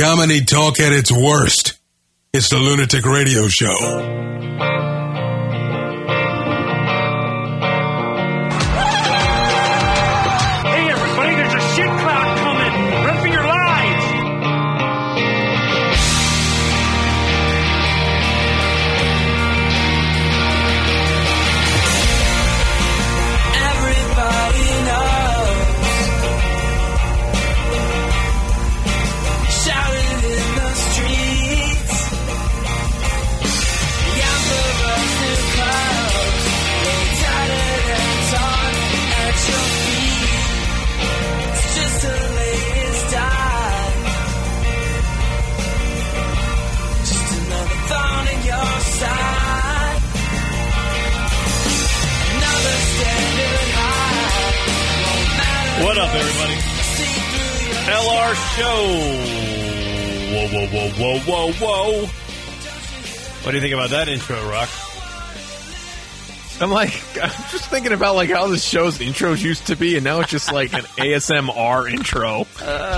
Comedy talk at its worst. It's the Lunatic Radio Show. Your LR Show. Whoa, whoa, whoa, whoa, whoa, whoa. What do you think about that intro, Rock? I'm like, I'm just thinking about like how the show's intros used to be, and now it's just like an ASMR intro.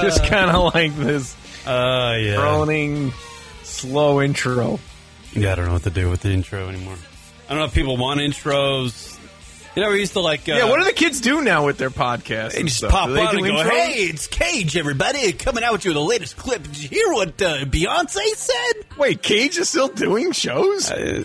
just kind of like this Uh, yeah. droning, slow intro. Yeah, I don't know what to do with the intro anymore. I don't know if people want intros. You know, we used to like. Uh, yeah, what do the kids do now with their podcasts? They just stuff? pop Do they and go, intros? "Hey, it's Cage, everybody, coming out with you with the latest clip. Did you hear what uh, Beyonce said?" Wait, Cage is still doing shows? Uh,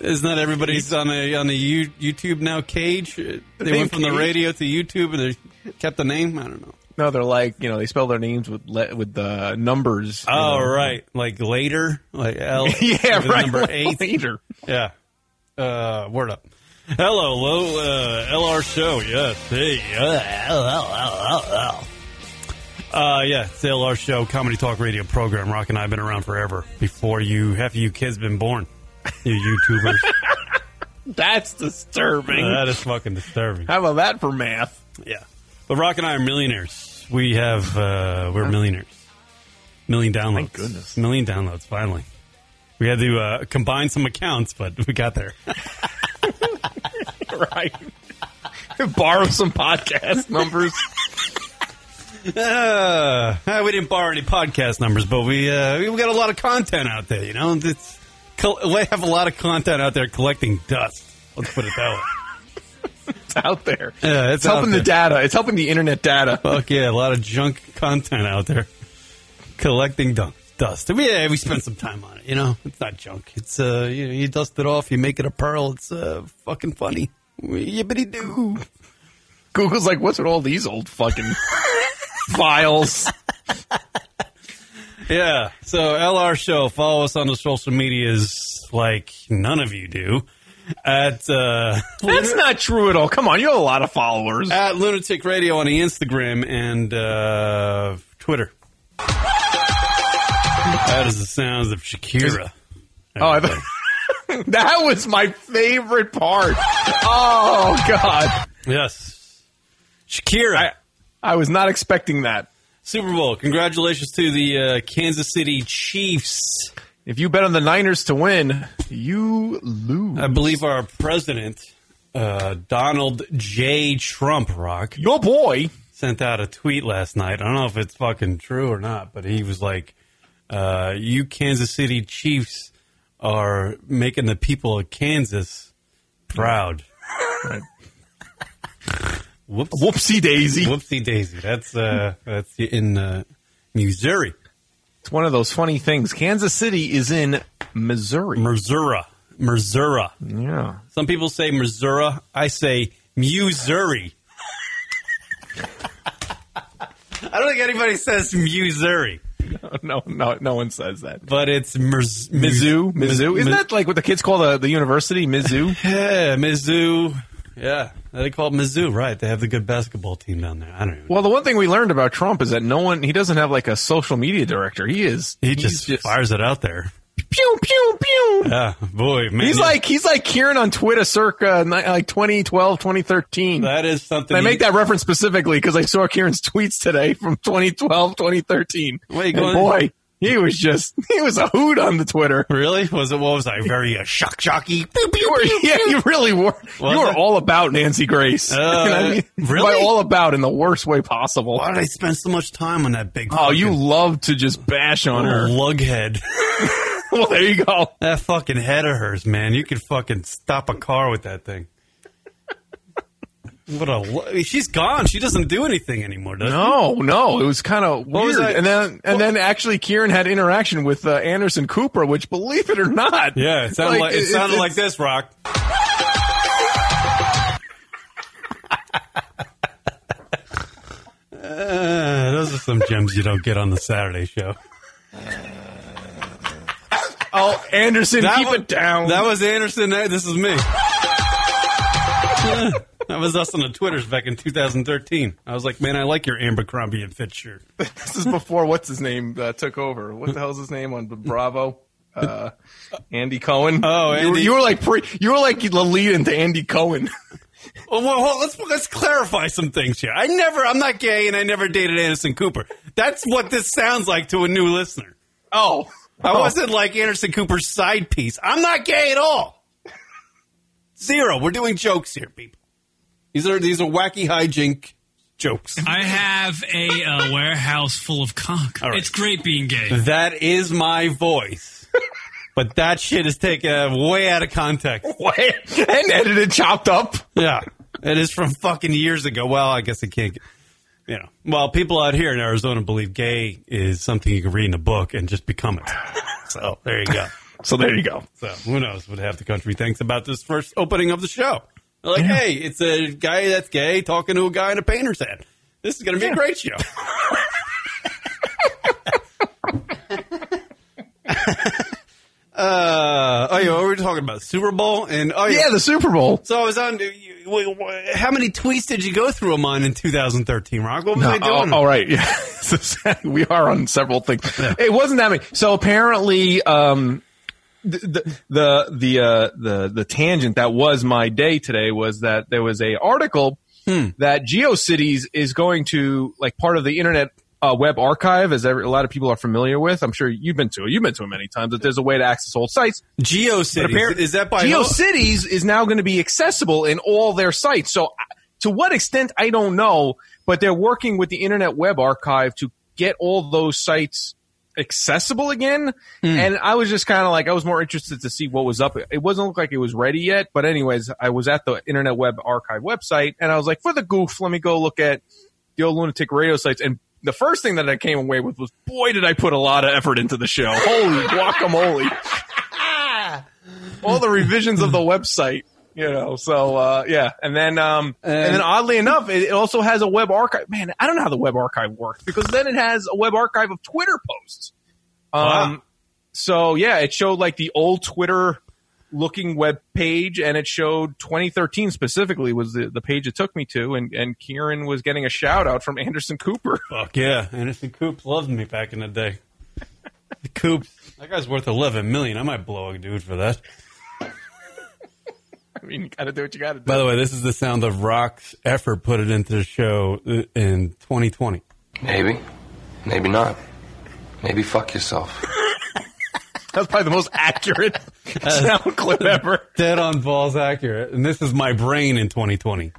Isn't that everybody's on the on the U- YouTube now? Cage. Uh, They went from the radio to YouTube, and they kept the name. I don't know. no, they're like, you know, they spell their names with le- with the numbers. you Oh, know. right, like later, like L. yeah, right. Number eight. Later. Yeah. Uh, word up. Hello, low uh, LR show. Yes. Hey. Uh, yeah, it's the LR show, comedy talk radio program. Rock and I have been around forever. Before you, half of you kids been born. You YouTubers. That's disturbing. that is fucking disturbing. How about that for math? Yeah. But Rock and I are millionaires. We have, uh, we're millionaires. Million downloads. Thank goodness. Million downloads, finally. We had to uh, combine some accounts, but we got there. right. Borrow some podcast numbers. Uh, we didn't borrow any podcast numbers, but we uh, we got a lot of content out there. You know, it's we have a lot of content out there collecting dust. Let's put it that way. It's out there. Yeah, it's, It's helping out the data. It's helping the internet data. Fuck yeah, a lot of junk content out there collecting du- dust. Yeah, we spent some time on it. You know, it's not junk. It's uh, you know, you dust it off, you make it a pearl. It's uh, fucking funny. Yippity doo. Google's like, what's with all these old fucking files? Yeah. So LR show. Follow us on the social medias like none of you do. At uh, That's not true at all. Come on, you have a lot of followers. at Lunatic Radio on the Instagram and uh, Twitter. That is the sounds of Shakira. Oh, I thought that was my favorite part. Oh God, yes, Shakira. I, I was not expecting that. Super Bowl. Congratulations to the uh, Kansas City Chiefs. If you bet on the Niners to win, you lose. I believe our president, uh, Donald J. Trump, Rock, Your boy. sent out a tweet last night. I don't know if it's fucking true or not, but he was like, uh, "You Kansas City Chiefs are making the people of Kansas proud." Right. Whoops. Whoopsie daisy. Whoopsie daisy. That's uh, that's in uh, Missouri, It's one of those funny things. Kansas City is in Missouri. Missouri, Missouri. yeah. Some people say Missouri. I say Missouri. I don't think anybody says Missouri, No, no, no one says that. but it's Miz- Mizzou, Mizzou. Isn't that like what the kids call the, the university? Mizzou. Yeah, Mizzou. Yeah, they call it Mizzou, right? They have the good basketball team down there. I don't know. Well, the one thing we learned about Trump is that no one he doesn't have like a social media director. He is he he's just, fires it out there. Pew pew pew. Yeah, boy, man. He's like he's like Kieran on Twitter circa like 2012, 2013. that is something. I make that reference specifically because I saw Kieran's tweets today from 2012, 2013. Wait, And boy, he was just he was a hoot on the Twitter. Really? Was it? What was I? Very uh, shock jockey. Pew, You were, yeah, you really were. Was you were it? all about Nancy Grace. Uh, I mean? really? By all about in the worst way possible. Why did I spend so much time on that big? Oh, you love to just bash on her. lughead. well, there you go. that fucking head of hers, man. You could fucking stop a car with that thing. What a! She's gone. She doesn't do anything anymore, does she? No, no, it was kind of weird. And then, and then actually, Kieran had interaction with uh, Anderson Cooper, which, believe it or not, Yeah, it sounded like, it, it- sounded like this, Rock. Uh, those are some gems you don't get on the Saturday show. Oh, Anderson, keep was, it down. That was Anderson. This is me. That was us on the Twitters back in 2013. I was like, man, I like your Abercrombie and Fitch shirt. this is before what's his name uh, took over. What the hell's his name on Bravo? Uh, Andy Cohen. Oh, You were, Andy. you were like pre, you were like the lead into Andy Cohen. Well, well, well, let's let's clarify some things here. I never, I'm not gay, and I never dated Anderson Cooper. That's what this sounds like to a new listener. Oh, I wasn't like Anderson Cooper's side piece. I'm not gay at all. Zero. We're doing jokes here, people. These are these are wacky hijink jokes. I have a uh, warehouse full of cock. All right. It's great being gay. That is my voice, but that shit is taken way out of context. What? and edited, chopped up. Yeah, it is from fucking years ago. Well, I guess it can't. Get, you know, well, people out here in Arizona believe gay is something you can read in a book and just become it. So there you go. So there you go. So who knows what half the country thinks about this first opening of the show? They're like, hey, it's a guy that's gay talking to a guy in a painter's hat. This is going to be a great show. uh, oh yeah, what were we talking about? Super Bowl and oh yeah. Yeah, the Super Bowl. So I was on. How many tweets did you go through of mine in 2013, Rock? What was I doing? Oh, all right. Yeah. we are on several things. It wasn't that many. So apparently, um, the the the the, uh, the the tangent that was my day today was that there was a article Hmm. that GeoCities is going to like part of the Internet uh, Web Archive, as every, a lot of people are familiar with. I'm sure you've been to it. You've been to it many times. That there's a way to access old sites. GeoCities. Is that by GeoCities is now going to be accessible in all their sites. So, to what extent I don't know, but they're working with the Internet Web Archive to get all those sites accessible again. Hmm. And I was just kind of like, I was more interested to see what was up. It wasn't look like it was ready yet, but anyways, I was at the Internet Web Archive website, and I was like, for the goof, let me go look at the old lunatic radio sites and. The first thing that I came away with was, boy, did I put a lot of effort into the show. Holy guacamole all the revisions of the website. You know, so uh, yeah, and then um, and, then oddly enough, it, it also has a web archive. Man, I don't know how the web archive works because then it has a web archive of Twitter posts. Um, Wow. so yeah, it showed like the old Twitter looking web page, and it showed 2013 specifically was the, the page it took me to, and and Kieran was getting a shout out from Anderson Cooper. Fuck yeah, Anderson Coops loved me back in the day. The Coops, that guy's worth eleven million. I might blow a dude for that. I mean, you got to do what you got to do. By the way, this is the sound of Rock's effort put it into the show uh, in 2020. Maybe. Maybe not. Maybe fuck yourself. That's probably the most accurate sound clip ever. Dead on balls accurate, and this is my brain in 2020.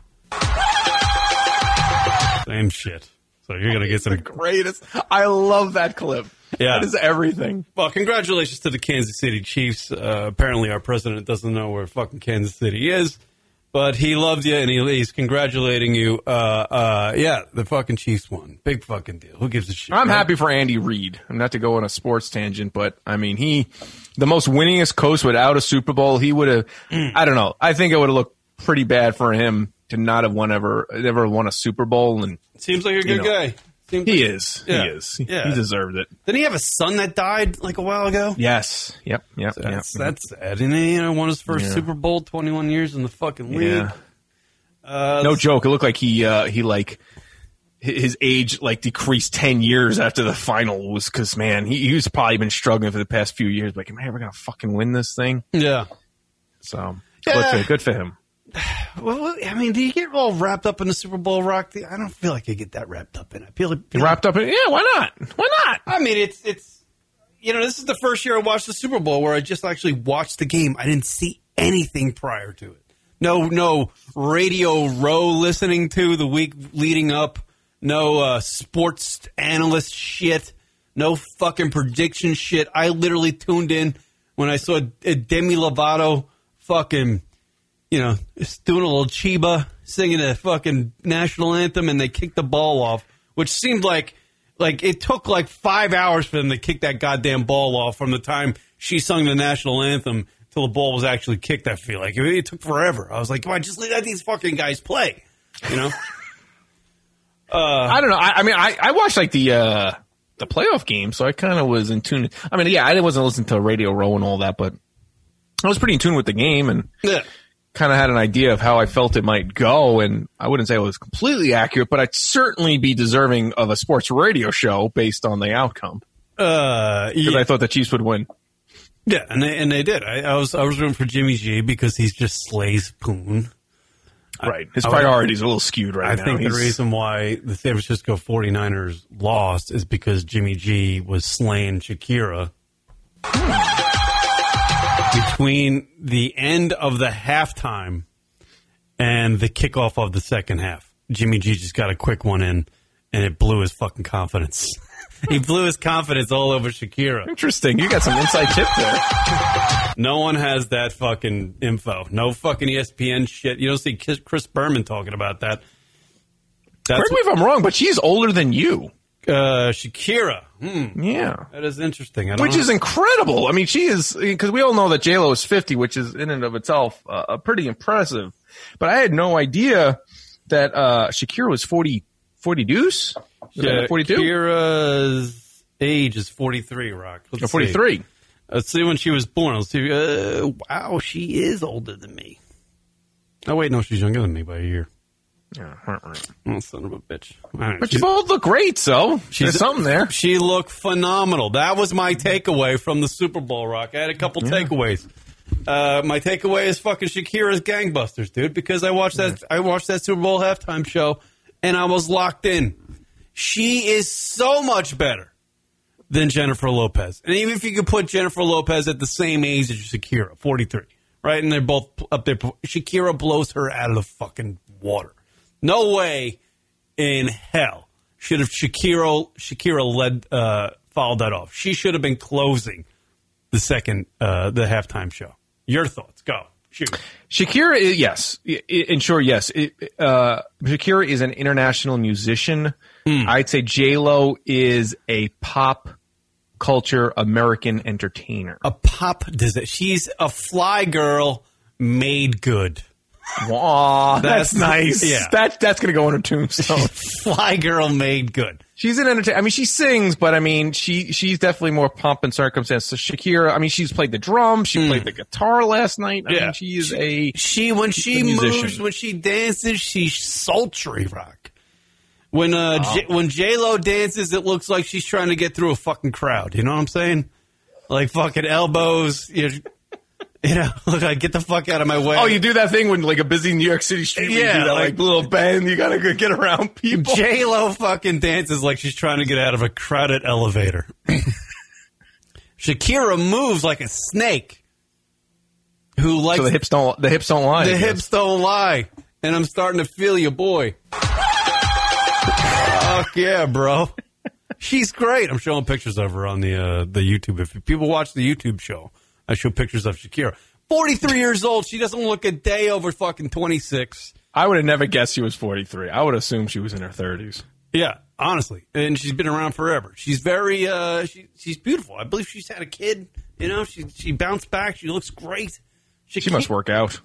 Same shit. So you're gonna get some. greatest. I love that clip. Yeah. That is everything. Well, congratulations to the Kansas City Chiefs. Uh, apparently, our president doesn't know where fucking Kansas City is, but he loves you and he, he's congratulating you. Uh, uh, yeah, the fucking Chiefs won. Big fucking deal. Who gives a shit? I'm right? happy for Andy Reid. I'm not to go on a sports tangent, but I mean, he, the most winningest coach without a Super Bowl, he would have, I don't know. I think it would have looked pretty bad for him to not have won ever, ever won a Super Bowl. And Seems like a good know. guy. He is. Yeah. He is. He, Yeah. he deserved it. Didn't he have a son that died like a while ago? Yes. Yep. Yep. That's yep. that's sad. And he you know, won his first Yeah. Super Bowl, 21 years in the fucking league. Yeah. Uh, No joke. It looked like he, uh, he like, his age like decreased 10 years after the final was because man, he, he's probably been struggling for the past few years. Like, man, we're going to fucking win this thing. yeah. So Yeah. good, for, good for him. Well, I mean, do you get all wrapped up in the Super Bowl, Rock? I don't feel like I get that wrapped up in it. I feel like Wrapped up in, yeah, why not? Why not? I mean, it's it's. you know, this is the first year I watched the Super Bowl where I just actually watched the game. I didn't see anything prior to it. No, no radio row listening to the week leading up. No uh, sports analyst shit. No fucking prediction shit. I literally tuned in when I saw Demi Lovato fucking, you know, just doing a little chiba, singing a fucking national anthem, and they kicked the ball off, which seemed like like it took like five hours for them to kick that goddamn ball off from the time she sung the national anthem till the ball was actually kicked. I feel like it, it took forever. I was like, come on, just let these fucking guys play, you know. I don't know. I, I mean, I, I watched like the uh, the playoff game, so I kind of was in tune. I mean, yeah, I wasn't listening to Radio Row and all that, but I was pretty in tune with the game and yeah. Kind of had an idea of how I felt it might go. And I wouldn't say it was completely accurate, but I'd certainly be deserving of a sports radio show based on the outcome Uh, because yeah, I thought the Chiefs would win. yeah, and they and they did. I, I was I was rooting for Jimmy G because he's just slays poon. Right. His I priorities are a little skewed right I now. I think the reason why the San Francisco 49ers lost is because Jimmy G was slaying Shakira. Between the end of the halftime and the kickoff of the second half, Jimmy G just got a quick one in and it blew his fucking confidence. he blew his confidence all over Shakira. Interesting. You got some inside tip there. No one has that fucking info. No fucking ESPN shit. You don't see Chris- Chris Berman talking about that. That's Correct me if I'm wrong, but she's older than you. Uh, Shakira. Hmm, Yeah. that is interesting. I don't Which know. is incredible. I mean, she is, because we all know that J Lo is 50, which is in and of itself uh, uh, pretty impressive. But I had no idea that uh, Shakira was 40, 40 deuce? Yeah, 42? Shakira's age is 43, Rock. Let's see. 43. Let's see when she was born. Let's see. Uh, wow, she is older than me. Oh, wait, no, she's younger than me by a year. Oh, son of a bitch. All right, But she's- you both look great, so there's something there. She looked phenomenal. That was my takeaway from the Super Bowl, Rock. I had a couple takeaways. Uh, my takeaway is fucking Shakira's gangbusters, dude, because I watched that I watched that Super Bowl halftime show and I was locked in. She is so much better than Jennifer Lopez. And even if you could put Jennifer Lopez at the same age as Shakira, 43, right? And they're both up there. Shakira blows her out of the fucking water. No way in hell should have Shakira Shakira led uh, followed that off. She should have been closing the second uh, the halftime show. Your thoughts? Go shoot. Shakira, is, yes, I- I- and sure, yes. It, uh, Shakira is an international musician. I'd say J Lo is a pop culture American entertainer. A pop does it? She's a fly girl made good. Aw, that's, That's- nice. yeah. that that's gonna go on her tombstone. Fly girl made good. she's an entertainer. I mean, she sings, but I mean, she she's definitely more pomp and circumstance. So Shakira, I mean, she's played the drums, she played the guitar last night. I Yeah. mean, she is a She when she moves, when she dances, she's sultry rock. When uh J- when J Lo dances, it looks like she's trying to get through a fucking crowd. You know what I'm saying? Like fucking elbows. You know, you know look like get the fuck out of my way. Oh, you do that thing when like a busy New York City street, where you Yeah, do that like- like, little bend. You gotta go get around people. J Lo fucking dances like she's trying to get out of a crowded elevator. Shakira moves like a snake. Who likes So the hips don't the hips don't lie. The hips don't lie. And I'm starting to feel you, boy. Fuck yeah, bro. She's great. I'm showing pictures of her on the uh, the YouTube. If people watch the YouTube show, I show pictures of Shakira. 43 years old. She doesn't look a day over fucking 26. I would have never guessed she was 43. I would assume she was in her 30s. Yeah, honestly. And she's been around forever. She's very uh she, she's beautiful. I believe she's had a kid. You know, she she bounced back. She looks great. She must work out.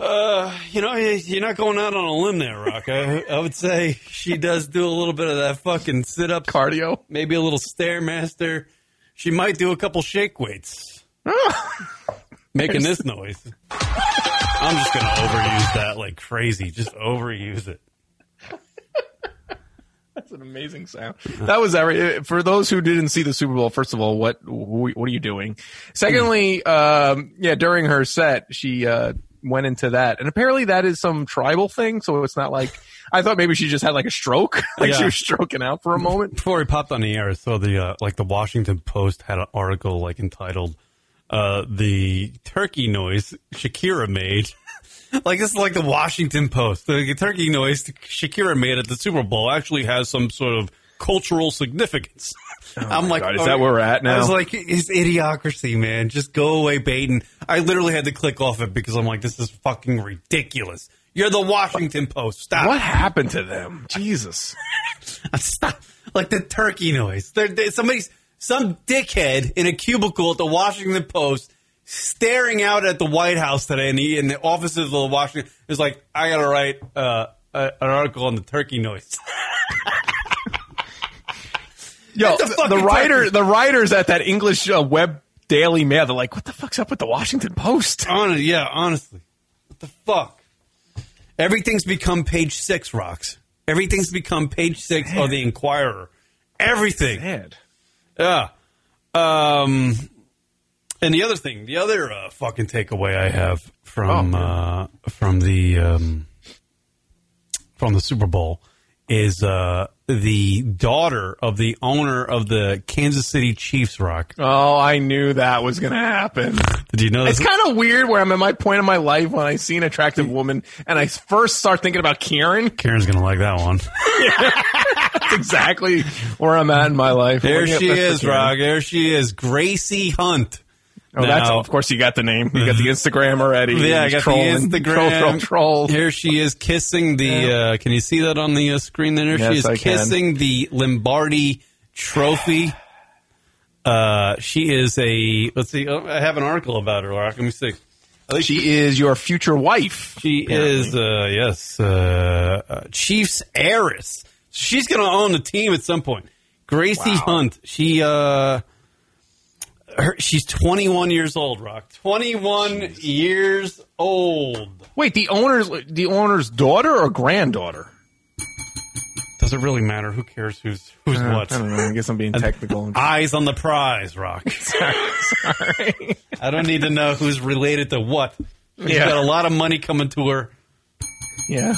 Uh, you know, you're not going out on a limb there, Rock. I, I would say she does do a little bit of that fucking sit up, Cardio. maybe a little stairmaster. She might do a couple shake weights, making this noise. I'm just gonna overuse that like crazy. Just overuse it. That's an amazing sound. That was every for those who didn't see the Super Bowl. First of all, what what are you doing? Secondly, um, yeah, during her set, she uh, went into that, and apparently that is some tribal thing. So it's not like I thought maybe she just had like a stroke, like she was stroking out for a moment. Before we popped on the air, so the uh, like the Washington Post had an article like entitled uh, "The Turkey Noise Shakira Made." like this is like the Washington Post. The turkey noise Shakira made at the Super Bowl actually has some sort of cultural significance. I'm like, Oh God, is that where we're at now? I was like, it's idiocracy, man. Just go away, Baden. I literally had to click off it because I'm like, this is fucking ridiculous. You're the Washington Post. Stop. What happened to them? Jesus. Stop. Like the turkey noise. There, there- somebody's some dickhead in a cubicle at the Washington Post staring out at the White House today in the in the offices of the Washington is like, I gotta write uh, a, an article on the turkey noise. Yo, the the, writer, turkey. the writers at that English uh, web Daily Mail, they're like, what the fuck's up with the Washington Post? On yeah, honestly, what the fuck? Everything's become page six. Rocks. Everything's become page six of the Inquirer. Everything. Sad. Yeah. Um, and the other thing, the other uh, fucking takeaway I have from Oh, uh, from the um, from the Super Bowl is uh, the daughter of the owner of the Kansas City Chiefs. Rock. Oh, I knew that was going to happen. Did you know that It's kind of weird where I'm at my point in my life when I see an attractive woman and I first start thinking about Karen. Karen's gonna like that one. That's exactly where I'm at in my life. There she is, Rock. There she is, Gracie Hunt. Oh, that's Now- of course you got the name. You got the Instagram already. Yeah, I got trolling. the Instagram. troll, troll. Here she is kissing the. Uh, can you see that on the uh, screen? There, Yes, she is I can. kissing the Lombardi Trophy. Uh, she is a. Let's see. Oh, I have an article about her. Let me see. She is your future wife. She is, uh, yes, uh, uh, Chiefs heiress. She's going to own the team at some point. Gracie Hunt. She, uh, her, she's 21 years old, Rock. 21 years old. Wait, the owner's the owner's daughter or granddaughter? Does it really matter? Who cares who's who's uh, what? I don't know. I guess I'm being technical. Eyes on the prize, Rock. Sorry. I don't need to know who's related to what. She's Yeah. got a lot of money coming to her. yeah.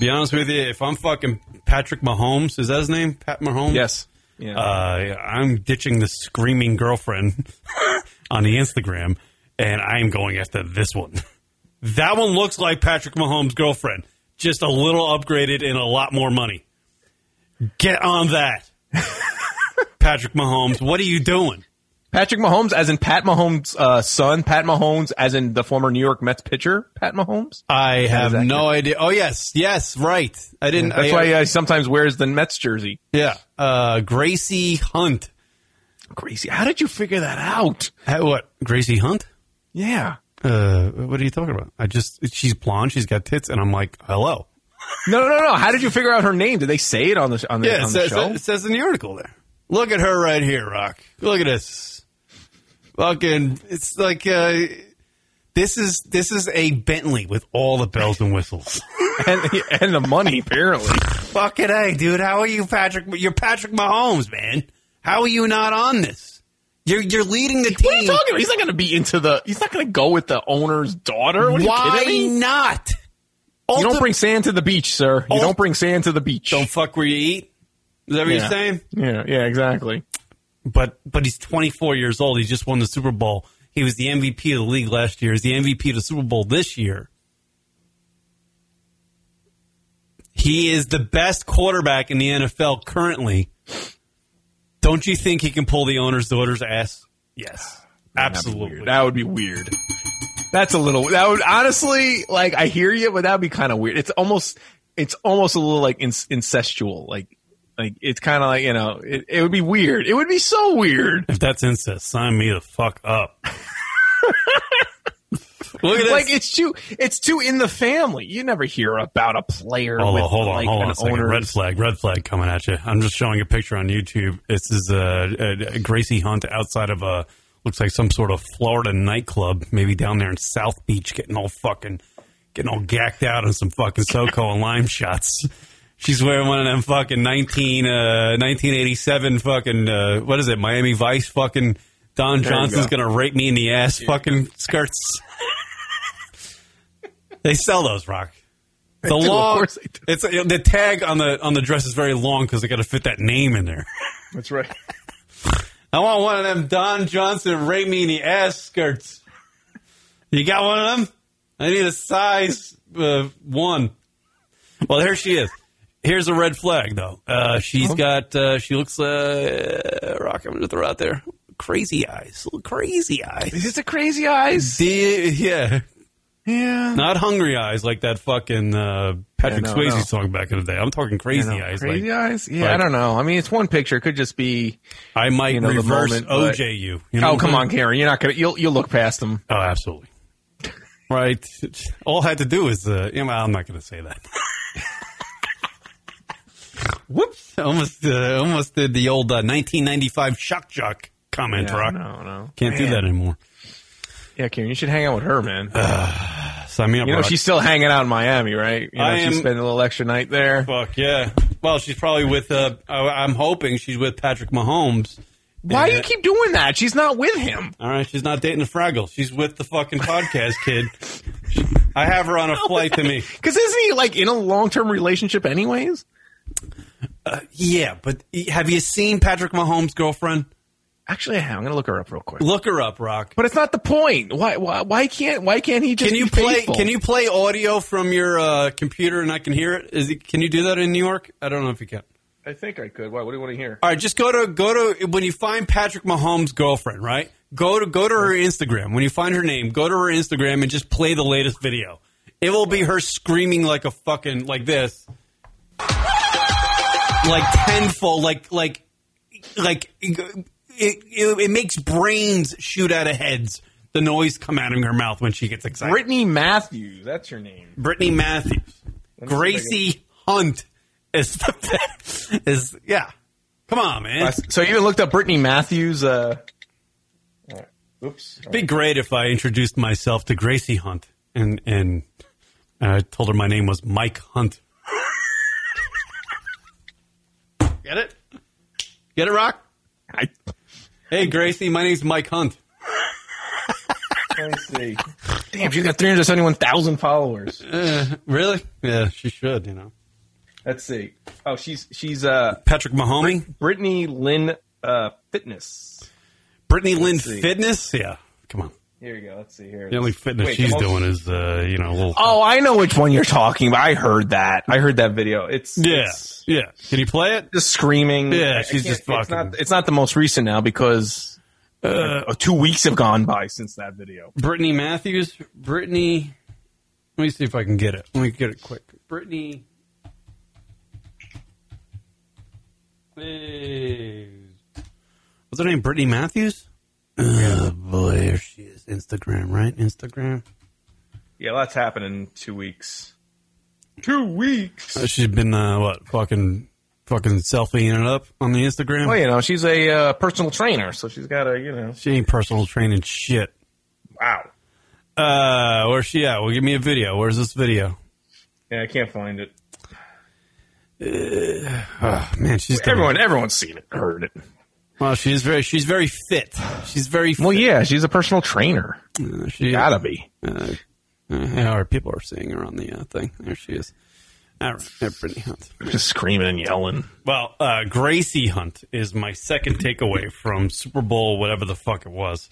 Be honest with you, if I'm fucking Patrick Mahomes, is that his name? Pat Mahomes? Yes. Yeah. uh, I'm ditching the screaming girlfriend on the Instagram, and I am going after this one. That one looks like Patrick Mahomes' girlfriend, just a little upgraded and a lot more money. Get on that, Patrick Mahomes. What are you doing? Patrick Mahomes, as in Pat Mahomes' uh, son. Pat Mahomes, as in the former New York Mets pitcher, Pat Mahomes. I have no idea. Oh yes, yes, right. I didn't. That's I, why he sometimes wears the Mets jersey. yeah. Uh, Gracie Hunt. Gracie, How did you figure that out? Uh, what? Gracie Hunt? Yeah. Uh, what are you talking about? I just she's blonde, she's got tits, and I'm like, hello. No, no, no. How did you figure out her name? Did they say it on the on the, Yeah, it on the says, show? it says in the article there. Look at her right here, Rock. Look at this. Fucking, it's like uh, this is this is a Bentley with all the bells and whistles. and and the money apparently. Fucking hey, dude, how are you, Patrick? You're Patrick Mahomes, man. How are you not on this? You're you're leading the team. What are you talking about? He's not going to be into the. He's not going to go with the owner's daughter. What are Why you kidding me? not? You don't bring sand to the beach, sir. You Ult- don't bring sand to the beach. don't fuck where you eat. Is that what Yeah. you're saying? Yeah, yeah, exactly. But but he's 24 years old. He just won the Super Bowl. He was the MVP of the league last year. He's the MVP of the Super Bowl this year. He is the best quarterback in the NFL currently. Don't you think he can pull the owner's daughter's ass? Yes, absolutely. That would be weird. That's a little. That would honestly, like, I hear you, but that would be kind of weird. It's almost, it's almost a little like incestual. Like, like it's kind of like you know, it, it would be weird. It would be so weird. If that's incest, sign me the fuck up. Look at this. Like it's too, it's too in the family. You never hear about a player. Hold with, on, hold on, like, hold on an a second. Red flag, red flag coming at you. I'm just showing a picture on YouTube. This is uh, uh, Gracie Hunt outside of a looks like some sort of Florida nightclub, maybe down there in South Beach, getting all fucking, getting all gacked out on some fucking SoCo and lime shots. She's wearing one of them fucking 19, uh, 1987 fucking, uh, what is it, Miami Vice fucking Don you Johnson's go. gonna rape me in the ass fucking skirts. they sell those, Rock. The do, long, course they do. it's the tag on the on the dress is very long because they got to fit that name in there. That's right. I want one of them Don Johnson rape me in the ass skirts. You got one of them? I need a size uh, one. Well, there she is. Here's a red flag, though. Uh, she's got. Uh, she looks. Uh, rock. I'm gonna throw out there. Crazy eyes. Little crazy eyes. Is it the crazy eyes? The- yeah, Yeah. not hungry eyes like that fucking uh, Patrick Yeah, no, Swayze no. song back in the day. I'm talking crazy You know, eyes. Crazy like eyes? Yeah, like- I don't know. I mean, it's one picture. It could just be. I might You know, reverse moment, but- OJ you. you know Oh, come on, Karen. You're not gonna. You'll you'll look past them. Oh, absolutely. Right. All I had to do is, uh, you know, I'm not going to say that. Whoops! Almost, uh, almost did the old uh, 1995 shock jock comment. Yeah, Rock. no, no. Can't do that anymore. Yeah, Karen, you should hang out with her, man. Sign me up. you know, Rock. she's still hanging out in Miami, right? You know, I she's am- spending a little extra night there. Fuck yeah. Well, she's probably with. Uh, I- I'm hoping she's with Patrick Mahomes. Why do you keep doing that? She's not with him. All right, she's not dating the Fraggle. She's with the fucking podcast kid. I have her on a flight to me. Because isn't he like in a long term relationship, anyways? Yeah, but have you seen Patrick Mahomes' girlfriend? Actually, I have. I'm gonna look her up real quick. Look her up, Rock. But it's not the point. Why? Why, why can't? Why can't he just? Can you be play? faithful? Can you play audio from your uh, computer and I can hear it? Is it? Can you do that in New York? I don't know if you can. I think I could. Why? What do you want to hear? All right, just go to go to when you find Patrick Mahomes' girlfriend, right? Go to go to her Instagram. When you find her name, go to her Instagram and just play the latest video. It will be her screaming like a fucking like this, like tenfold, like like like it, it, it makes brains shoot out of heads. The noise come out of her mouth when she gets excited. Brittany Matthews. That's your name. Brittany Matthews, Gracie Hunt is the is yeah. Come on, man. So you even looked up Brittany Matthews. Uh, right. Oops. It'd be great if I introduced myself to Gracie Hunt and and I told her my name was Mike Hunt. Get it? Get it, Rock? I, Hey, Gracie, my name's Mike Hunt. let me see. Damn, she's got 371,000 followers. Uh, really? Yeah, she should. You know, Let's see. Oh, she's she's uh Patrick Mahomey, Brittany Lynn uh Fitness. Brittany Lynn see. Fitness. Yeah, come on. Here you go. Let's see here. The only fitness Wait, she's most- doing is uh, you know, a little. Oh, I know which one you're talking about. I heard that. I heard that video. It's yeah, it's yeah. Can you play it? just screaming. Yeah, I- I she's can't- just It's not, it's not the most recent now because uh, two weeks have gone by since that video. Brittany Matthews. Brittany. Let me see if I can get it. Let me get it quick. Brittany. Hey. What's her name? Brittany Matthews? Oh, boy. There she is. Instagram, right? Instagram. Yeah, that's happening in two weeks. Two weeks. Uh, she's been, uh, what, fucking, fucking selfieing it up on the Instagram? Well, you know, she's a uh, personal trainer, so she's got a, you know. She ain't personal training shit. Wow. Uh, where's she at? Well, give me a video. Where's this video? Yeah, I can't find it. Oh, man, she's Everyone, everyone's seen it, heard it. Well, she's very, she's very fit. She's very. Fit. Well, yeah, she's a personal trainer. Uh, she Gotta be. Uh, uh, yeah, our people are seeing her on the uh, thing. There she is. All right, there, Brittany Hunt. Just screaming and yelling. Well, uh, Gracie Hunt is my second takeaway from Super Bowl, whatever the fuck it was.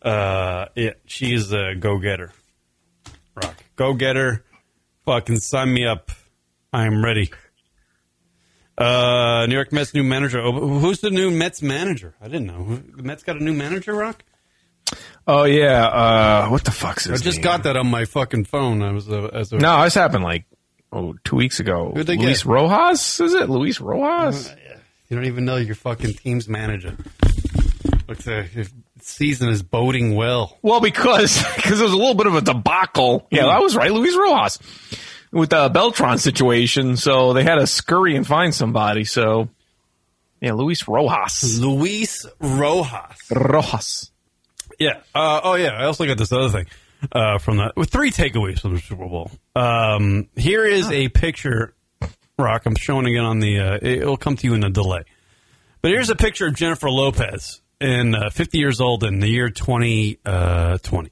Uh, yeah, she is a go getter. Rock, go getter. Fucking sign me up. I'm ready. Uh, New York Mets new manager. Oh, Who's the new Mets manager? I didn't know. The Mets got a new manager. Rock. Oh yeah. Uh, what the fuck's I just name? got that on my fucking phone. I was uh, as a No, this happened like oh two weeks ago. Who'd they Luis get? Rojas? Is it Luis Rojas? You don't even know your fucking team's manager. Looks like your season is boding well. Well, because because it was a little bit of a debacle. Yeah, I was right, Luis Rojas with the Beltran situation. So they had to scurry and find somebody. So yeah, Luis Rojas. Luis Rojas. Rojas. Yeah. Uh, oh, yeah. I also got this other thing uh, from that. With three takeaways from the Super Bowl. Um, here is a picture. Rock. I'm showing it on the. Uh, it'll come to you in a delay. But here's a picture of Jennifer Lopez, and uh, 50 years old in the year 2020.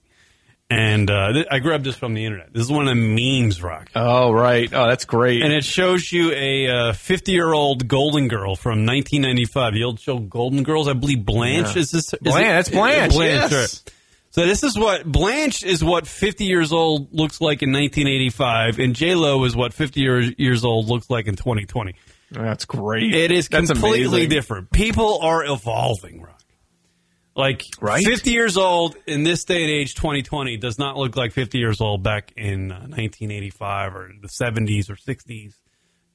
And uh, th- I grabbed this from the internet. This is one of the memes, Rock. Oh right. Oh, that's great. And it shows you a 50 year old Golden Girl from 1995. The old show Golden Girls, I believe Blanche is this. Is Blanche, it- that's Blanche, yes. right. So this is what Blanche is what 50 years old looks like in 1985, and J Lo is what 50 years, years old looks like in 2020. that's great. It is That's completely amazing. different. People are evolving, Rock. Like Right? 50 years old in this day and age, 2020, does not look like 50 years old back in uh, 1985 or the 70s or 60s.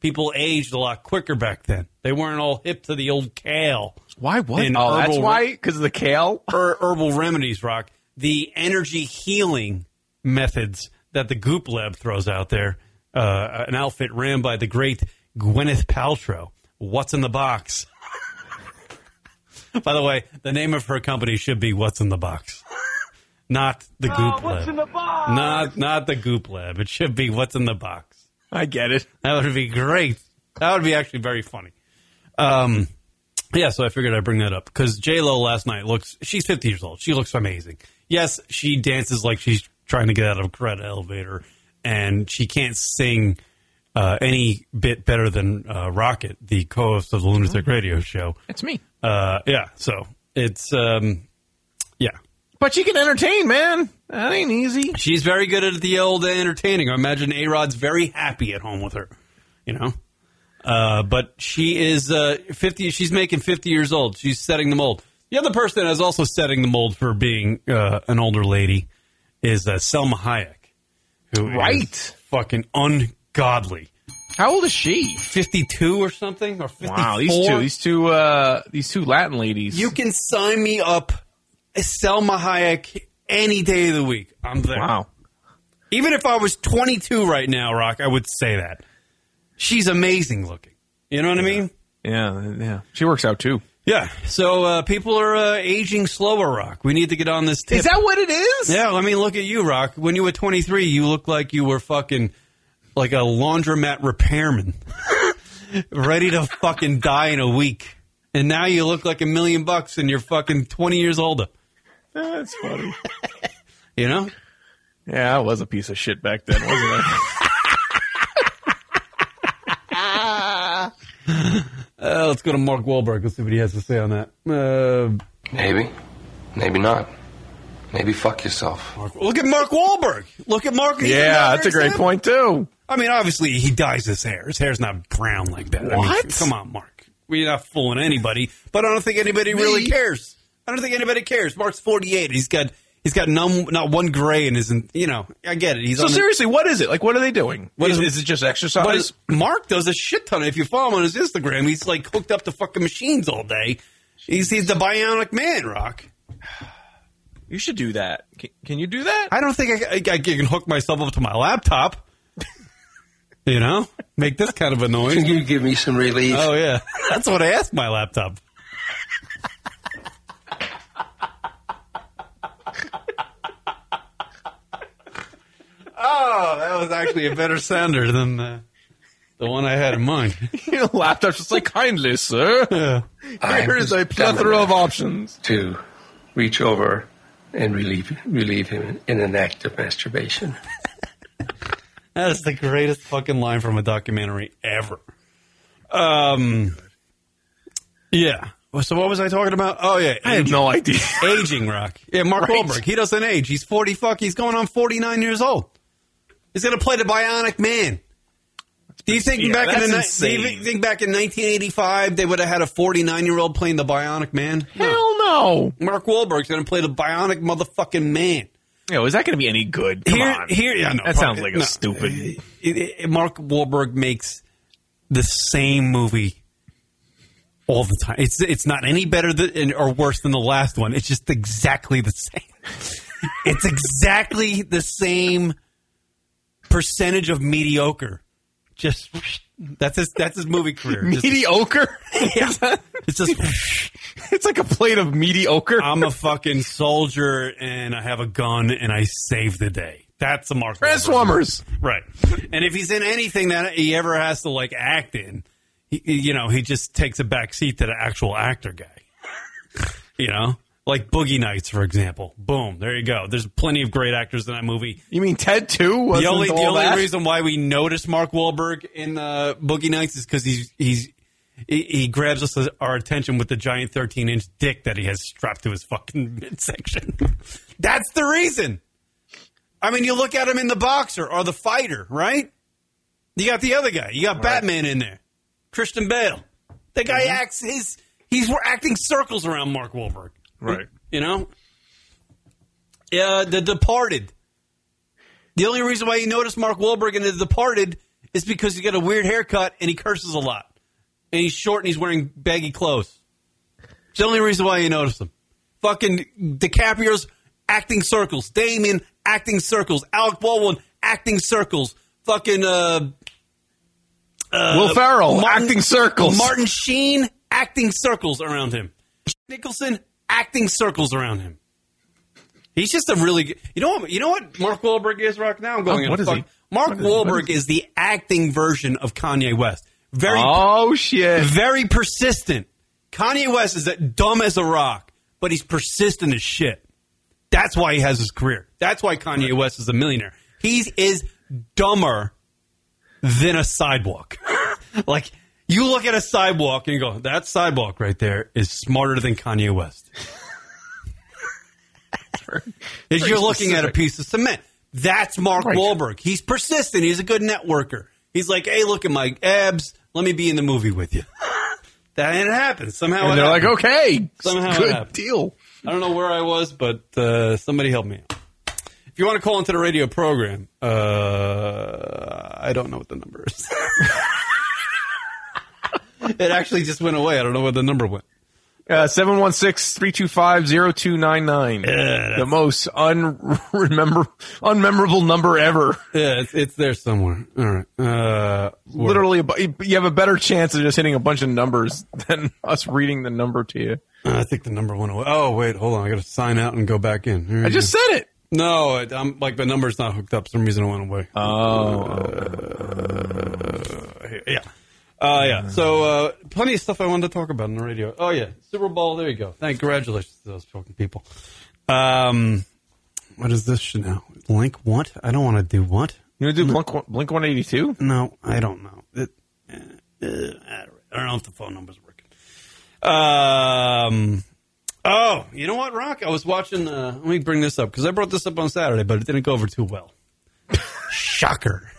People aged a lot quicker back then. They weren't all hip to the old kale Why? What? And oh, that's why. Because of the kale. or herbal remedies, Rock. The energy healing methods that the Goop Lab throws out there. Uh, an outfit ran by the great Gwyneth Paltrow. What's in the box? by the way, the name of her company should be What's in the Box, not the Goop Lab. Not not the Goop Lab. It should be What's in the Box. I get it. That would be great. That would be actually very funny. Um, yeah, so I figured I'd bring that up because J Lo last night looks. She's 50 years old. She looks amazing. Yes, she dances like she's trying to get out of a credit elevator, and she can't sing uh, any bit better than uh, Rocket, the co-host of the Lunatic Radio Show. It's me. Uh, yeah, so it's um, yeah. But she can entertain, man. That ain't easy. She's very good at the old entertaining. I imagine A Rod's very happy at home with her, you know. Uh, but she is uh, fifty. She's making fifty years old. She's setting the mold. The other person that is also setting the mold for being uh, an older lady is uh, Salma Hayek, who is Right. fucking ungodly. How old is she? Fifty-two or something, or fifty-four. Wow, these two, these two, uh, these two Latin ladies. You can sign me up, Salma Hayek, any day of the week. I'm there. wow. Even if I was 22 right now, Rock, I would say that. She's amazing looking. You know what I mean? Yeah, yeah. She works out too. Yeah. So uh, people are uh, aging slower, Rock. We need to get on this tip. Is that what it is? yeah, I mean, look at you, Rock. When you were 23, you looked like you were fucking like a laundromat repairman, ready to fucking die in a week. And now you look like a million bucks and you're fucking 20 years older. That's funny. You know? yeah, I was a piece of shit back then, wasn't I? Uh, let's go to Mark Wahlberg. Let's see what he has to say on that. Uh, Maybe. Maybe not. Maybe fuck yourself. Mark, Look at Mark Wahlberg. Look at Mark. yeah, that's a great example. point too. I mean, obviously, he dyes his hair. His hair's not brown like that. I mean, What? come on, Mark. We're not fooling anybody. But I don't think anybody really cares. I don't think anybody cares. Mark's forty-eight. He's got he's got none, not one gray in his. You know, I get it. He's So the- seriously, what is it? Like, what are they doing? What is, is- is it just exercise? But Mark does a shit ton. If you follow him on his Instagram, he's like hooked up to fucking machines all day. He's he's the bionic man, Rock. you should do that. Can, can you do that? I don't think I, I, I can hook myself up to my laptop. You know, make this kind of a noise. Can you give me some relief? Oh yeah, that's what I asked my laptop. oh, that was actually a better sounder than the, the one I had in mind. Your laptop's just like, kindly, sir. Yeah. Here is a plethora of options. to reach over and relieve relieve him in an act of masturbation. That is the greatest fucking line from a documentary ever. Um, yeah. So what was I talking about? Oh yeah, I have aging. no idea. aging rock. Yeah, Mark Right. Wahlberg. He doesn't age. He's forty. Fuck. He's going on forty nine years old. He's gonna play the Bionic Man. Do you think Yeah, back in the ni- do you think back in 1985 they would have had a 49 year old playing the Bionic Man? Hell no. Mark Wahlberg's going to play the Bionic motherfucking man. Yo, is that going to be any good? Come here, on. here, yeah, no, that sounds like a no. stupid. Uh, it- it- Mark Wahlberg makes the same movie all the time. It's it's not any better than or worse than the last one. It's just exactly the same. it's exactly the same percentage of mediocre. Just that's his that's his movie career. Just- Mediocre. yeah. It's just it's like a plate of mediocre. I'm a fucking soldier and I have a gun and I save the day. That's a Mark. Transformers. Right. And if he's in anything that he ever has to like act in, he, you know, he just takes a back seat to the actual actor guy. you know, Like Boogie Nights, for example. Boom, there you go. There's plenty of great actors in that movie. You mean Ted too? The only the only that? reason why we notice Mark Wahlberg in uh, Boogie Nights is because he's he's he, he grabs us our attention with the giant 13 inch dick that he has strapped to his fucking midsection. That's the reason. I mean, you look at him in the boxer or the fighter, right? You got the other guy. You got Batman in there, Christian Bale. The guy Mm-hmm. acts his he's acting circles around Mark Wahlberg. Right. You know? Yeah, The Departed. The only reason why you notice Mark Wahlberg in The Departed is because he's got a weird haircut and he curses a lot. And he's short and he's wearing baggy clothes. It's the only reason why you notice him. Fucking DiCaprio's acting circles. Damon acting circles. Alec Baldwin acting circles. Fucking uh, Will Ferrell acting circles. Martin Sheen acting circles around him. Nicholson acting circles around him. He's just a really good. You know what? You know what Mark Wahlberg is right now. I'm going. Oh, what in fuck- he? Mark is- what Wahlberg is is, the acting version of Kanye West. Very, Oh shit! very persistent. Kanye West is that dumb as a rock, but he's persistent as shit. That's why he has his career. That's why Kanye West is a millionaire. He is dumber than a sidewalk. like you look at a sidewalk and you go, that sidewalk right there is smarter than Kanye West. As you're looking at a piece of cement. That's Mark Right. Wahlberg. He's persistent. He's a good networker. He's like, hey, look at my abs. Let me be in the movie with you. That and it happens somehow. And they're like, okay, Somehow good deal. I don't know where I was, but uh, somebody help me out. If you want to call into the radio program, uh, I don't know what the number is. it actually just went away. I don't know where the number went. Uh, 716-325-0299. the most unremember, unmemorable number ever. Yeah, it's, it's there somewhere. All right. Uh, Literally, a you have a better chance of just hitting a bunch of numbers than us reading the number to you. Uh, I think the number went away. Oh, wait, hold on. I got to sign out and go back in. Here I just is. said it. No, it, I'm like the number's not hooked up. For some reason it went away. Oh, yeah. Uh, yeah. So, uh, plenty of stuff I wanted to talk about on the radio. Oh, yeah. Super Bowl. There you go. Thank Congratulations to those fucking people. Um, what is this now? Link what? I don't want to do what? you want to do Blink, Blink 182? No, I don't know. It, uh, uh, I don't know if the phone number's working. Um. Oh, you know what, Rock? I was watching. Uh, let me bring this up because I brought this up on Saturday, but it didn't go over too well. Shocker.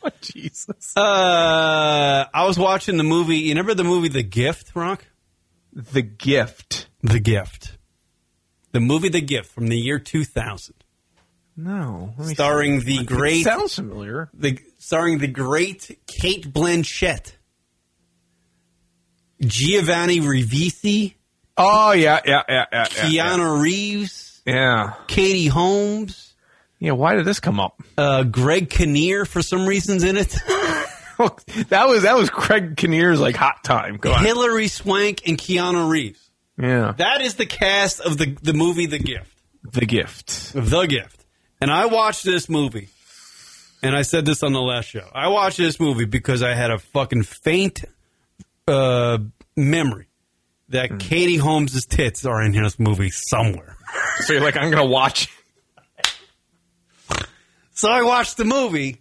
Oh, Jesus. Uh, I was watching the movie. You remember the movie The Gift, Rock? The Gift. The Gift. The movie The Gift from the year 2000, No. starring see. the It great, sounds familiar. the starring the great Cate Blanchett, Giovanni Ribisi, Oh, yeah, yeah, yeah, yeah. yeah, Reeves, Yeah. Katie Holmes, Yeah, why did this come up? uh, Greg Kinnear for some reasons in it, that was that was Craig Kinnear's like hot time. Go on. Hilary Swank, and Keanu Reeves. Yeah. That is the cast of the the movie The Gift. The Gift. The Gift. And I watched this movie, and I said this on the last show. I watched this movie because I had a fucking faint uh, memory that Katie Holmes' tits are in this movie somewhere. So you're like, I'm gonna watch. So I watched the movie,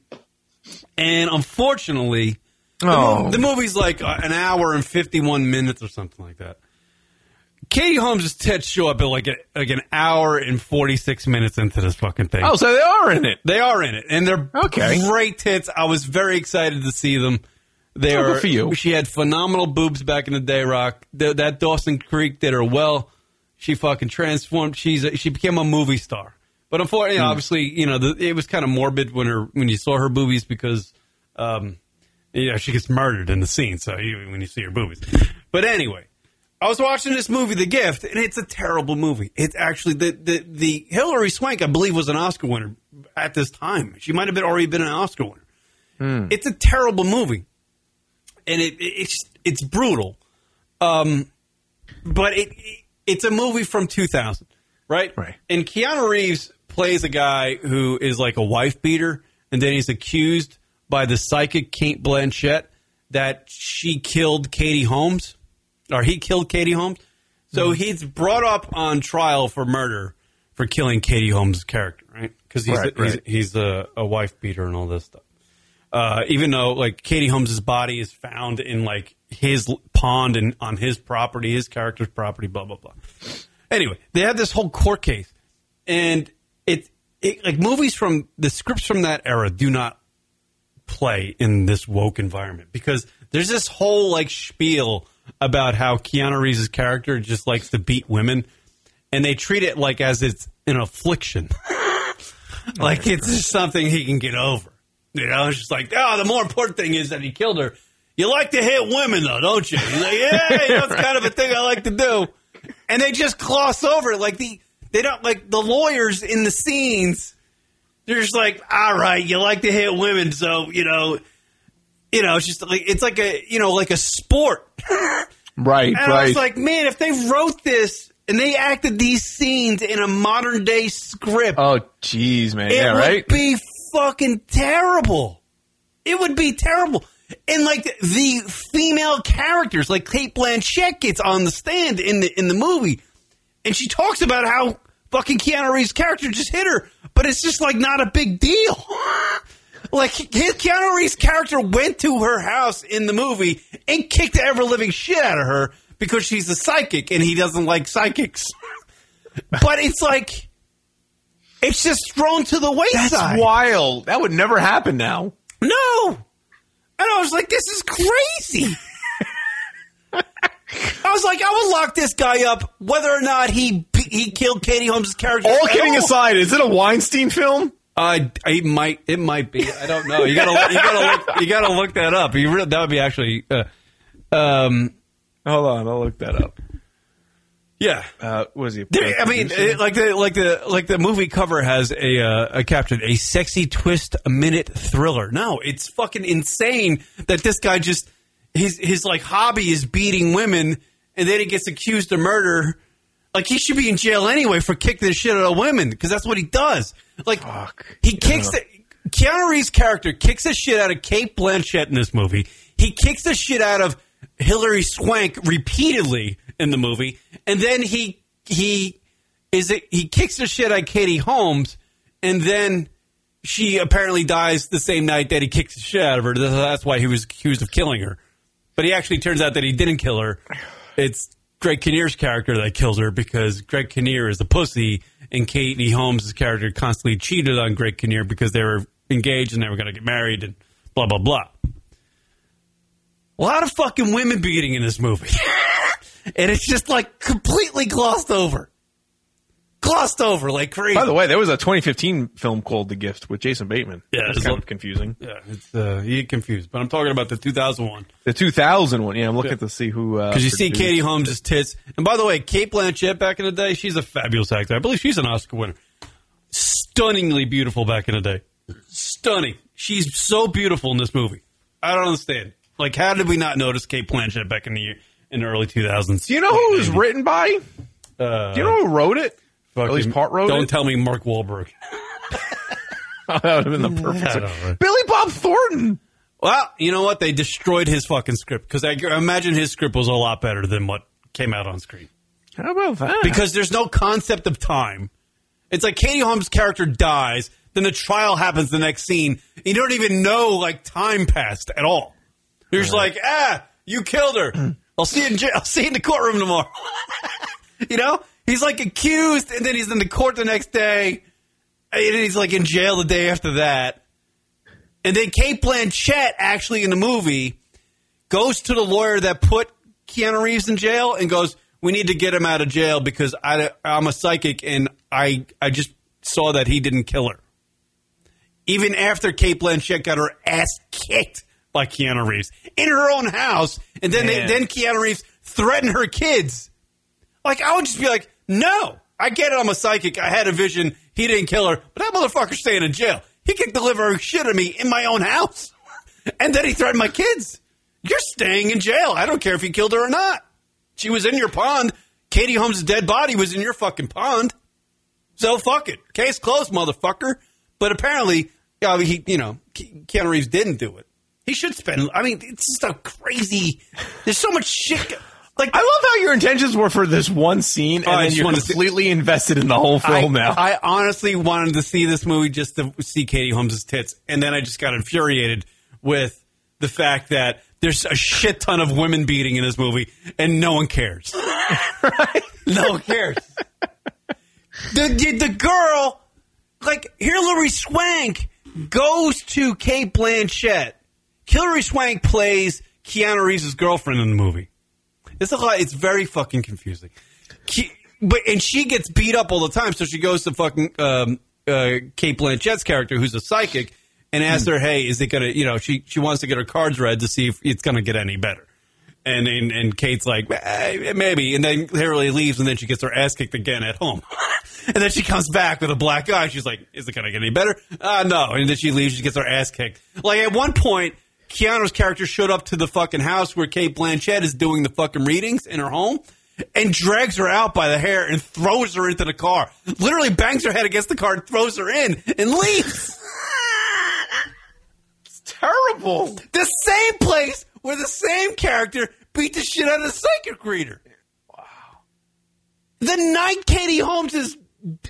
and unfortunately, the, Oh. the movie's like uh, an hour and 51 minutes or something like that. Katie Holmes' tits show up at like, a, like an hour and 46 minutes into this fucking thing. Oh, so they are in it. They are in it, and they're Okay. great tits. I was very excited to see them. They Oh, are. good for you. She had phenomenal boobs back in the day. Rock Th- that Dawson Creek did her well. She fucking transformed. She's a, she became a movie star. But unfortunately, Hmm. obviously, you know, the, it was kind of morbid when her when you saw her boobies because, um, you know, she gets murdered in the scene. So you, when you see her boobies, but anyway, I was watching this movie, The Gift, and it's a terrible movie. It's actually the the, the Hilary Swank, I believe, was an Oscar winner at this time. She might have been already been an Oscar winner. It's a terrible movie, and it, it it's it's brutal. Um, but it, it it's a movie from 2000, right? Right. And Keanu Reeves plays a guy who is like a wife beater, and then he's accused by the psychic Cate Blanchett that she killed Katie Holmes, or he killed Katie Holmes. So he's brought up on trial for murder for killing Katie Holmes' character, right? Because he's Right, he's, right. he's a, a wife beater and all this stuff. Uh, even though like Katie Holmes' body is found in like his pond and on his property, his character's property, blah blah blah. Anyway, they have this whole court case, and it, like movies from the scripts from that era do not play in this woke environment because there's this whole like spiel about how Keanu Reeves' character just likes to beat women, and they treat it like as it's an affliction, like it's just something he can get over. You know, it's just like, oh, the more important thing is that he killed her. You like to hit women, though, don't you? He's like, yeah, you know, it's kind of a thing I like to do. And they just gloss over it. Like the they don't like the lawyers in the scenes. They're just like, all right, you like to hit women, so you know, you know, it's just like it's like a you know like a sport. Right, And I right. was like, man, if they wrote this and they acted these scenes in a modern day script, oh, jeez, man. it yeah, would right. be fucking terrible. It would be terrible. And like the female characters, like Cate Blanchett gets on the stand in the in the movie, and she talks about how fucking Keanu Reeves' character just hit her, but it's just like not a big deal. Like his Keanu Reeves' character went to her house in the movie and kicked the ever living shit out of her because she's a psychic and he doesn't like psychics. but it's like it's just thrown to the wayside. That's wild. That would never happen now. No. And I was like, this is crazy. I was like, I would lock this guy up whether or not he he killed Katie Holmes' character. All kidding all. aside, is it a Weinstein film? I, I might it might be. I don't know. You gotta you gotta look you gotta look that up. You really, that would be actually. Uh, um. Hold on, I'll look that up. Yeah. Uh, was he? a There- I mean, it- like the like the like the movie cover has a uh, a caption, a sexy twist, a minute thriller. No, it's fucking insane that this guy just his his like hobby is beating women, and then he gets accused of murder. Like he should be in jail anyway for kicking the shit out of women because that's what he does. Like he kicks the Keanu Reeves' character kicks the shit out of Cate Blanchett in this movie. He kicks the shit out of Hilary Swank repeatedly in the movie, and then he he is it he kicks the shit out of Katie Holmes, and then she apparently dies the same night that he kicks the shit out of her. That's why he was accused of killing her. But he actually turns out that he didn't kill her. It's Greg Kinnear's character that kills her because Greg Kinnear is a pussy, and Katie Holmes' character constantly cheated on Greg Kinnear because they were engaged and they were going to get married and blah blah blah. A lot of fucking women beating in this movie, and it's just like completely glossed over, glossed over like crazy. By the way, there was a 2015 film called The Gift with Jason Bateman. Yeah, it's it's kind a- of confusing. yeah, it's uh, you get confused, but I'm talking about the 2001. The 2000 one. Yeah, I'm looking to see who. Because you see Katie it. Holmes' tits. And by the way, Cate Blanchett back in the day, she's a fabulous actor. I believe she's an Oscar winner. Stunningly beautiful back in the day. Stunning. She's so beautiful in this movie. I don't understand. Like, how did we not notice Cate Blanchett back in the year, in the early 2000s? Do you know who it was written by? Uh, Do you know who wrote it? Or at least part wrote Don't it. tell me Mark Wahlberg. that would have been the perfect. I one. know, right? Billy Bob Thornton. Well, you know what? They destroyed his fucking script because I I imagine his script was a lot better than what came out on screen. How about that? because there's no concept of time. It's like Katie Holmes' character dies, then the trial happens the next scene. You don't even know like time passed at all. You're just like, ah, you killed her. I'll see you in jail. I'll see you in the courtroom tomorrow. you know, he's like accused, and then he's in the court the next day, and he's like in jail the day after that. And then Cate Blanchett, actually in the movie, goes to the lawyer that put Keanu Reeves in jail and goes, "We need to get him out of jail because I, I'm a psychic and I I just saw that he didn't kill her." Even after Cate Blanchett got her ass kicked by Keanu Reeves in her own house, and then they, then Keanu Reeves threatened her kids. Like I would just be like, "No, I get it. I'm a psychic. I had a vision. He didn't kill her, but that motherfucker's staying in jail. He kicked the deliver shit of me in my own house, and then he threatened my kids." You're staying in jail. I don't care if he killed her or not. She was in your pond. Katie Holmes' dead body was in your fucking pond. So fuck it. Case closed, motherfucker. But apparently, yeah, he, you know, Ke- Keanu Reeves didn't do it. He should spend. I mean, it's just a crazy. There's so much shit. Like I love how your intentions were for this one scene, oh, and Oh, then you're to see- completely invested in the whole I, film now. I honestly wanted to see this movie just to see Katie Holmes' tits, and then I just got infuriated with the fact that there's a shit ton of women beating in this movie, and no one cares. No one cares. the, the the girl, like Hilary Swank, goes to Cate Blanchett. Hilary Swank plays Keanu Reeves' girlfriend in the movie. It's a lot. It's very fucking confusing. But and she gets beat up all the time, so she goes to fucking um, uh, Cate Blanchett's character, who's a psychic, and asks her, "Hey, is it gonna? You know, she she wants to get her cards read to see if it's gonna get any better." And and, and Kate's like, eh, maybe, and then Hilary leaves, and then she gets her ass kicked again at home. and then she comes back with a black eye. She's like, "Is it gonna get any better?" Uh, no. And then she leaves. She gets her ass kicked. Like at one point, Keanu's character showed up to the fucking house where Cate Blanchett is doing the fucking readings in her home. And drags her out by the hair and throws her into the car. Literally bangs her head against the car and throws her in and leaves. It's terrible. The same place where the same character beat the shit out of the psychic reader. Wow. The night Katie Holmes is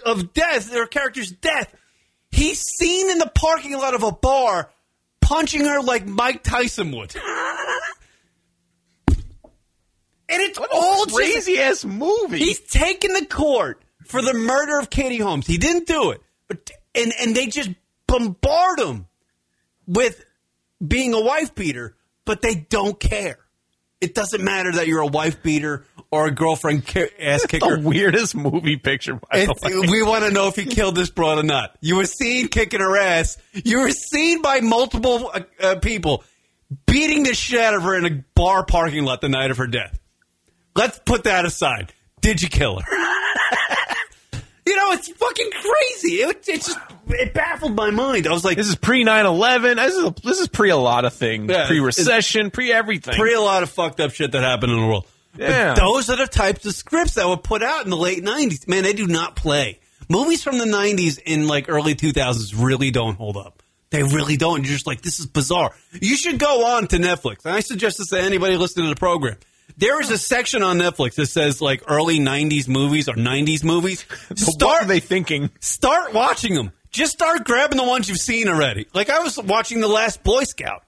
of death, their character's death, he's seen in the parking lot of a bar punching her like Mike Tyson would. and it's all just- Crazy ass movie. He's taking the court for the murder of Katie Holmes. He didn't do it, but and and they just bombard him with being a wife beater, but they don't care. It doesn't matter that you're a wife beater or a girlfriend ki- ass kicker. the weirdest movie picture. By the way. we want to know if he killed this broad or not. You were seen kicking her ass. You were seen by multiple uh, uh, people beating the shit out of her in a bar parking lot the night of her death. Let's put that aside. Did you kill her? you know, it's fucking crazy. It, it's just it baffled my mind. I was like, This is pre 9-11. This is this is pre a lot of things. Yeah, pre recession. Pre everything. pre a lot of fucked up shit that happened in the world. Yeah. But those are the types of scripts that were put out in the late '90s. Man, they do not play. Movies from the '90s in like early 2000s really don't hold up. They really don't. You're just like, this is bizarre. You should go on to Netflix. And I suggest this to anybody listening to the program. There is a section on Netflix that says like early '90s movies or '90s movies. what Start are they thinking? start watching them. Just start grabbing the ones you've seen already. Like I was watching The Last Boy Scout.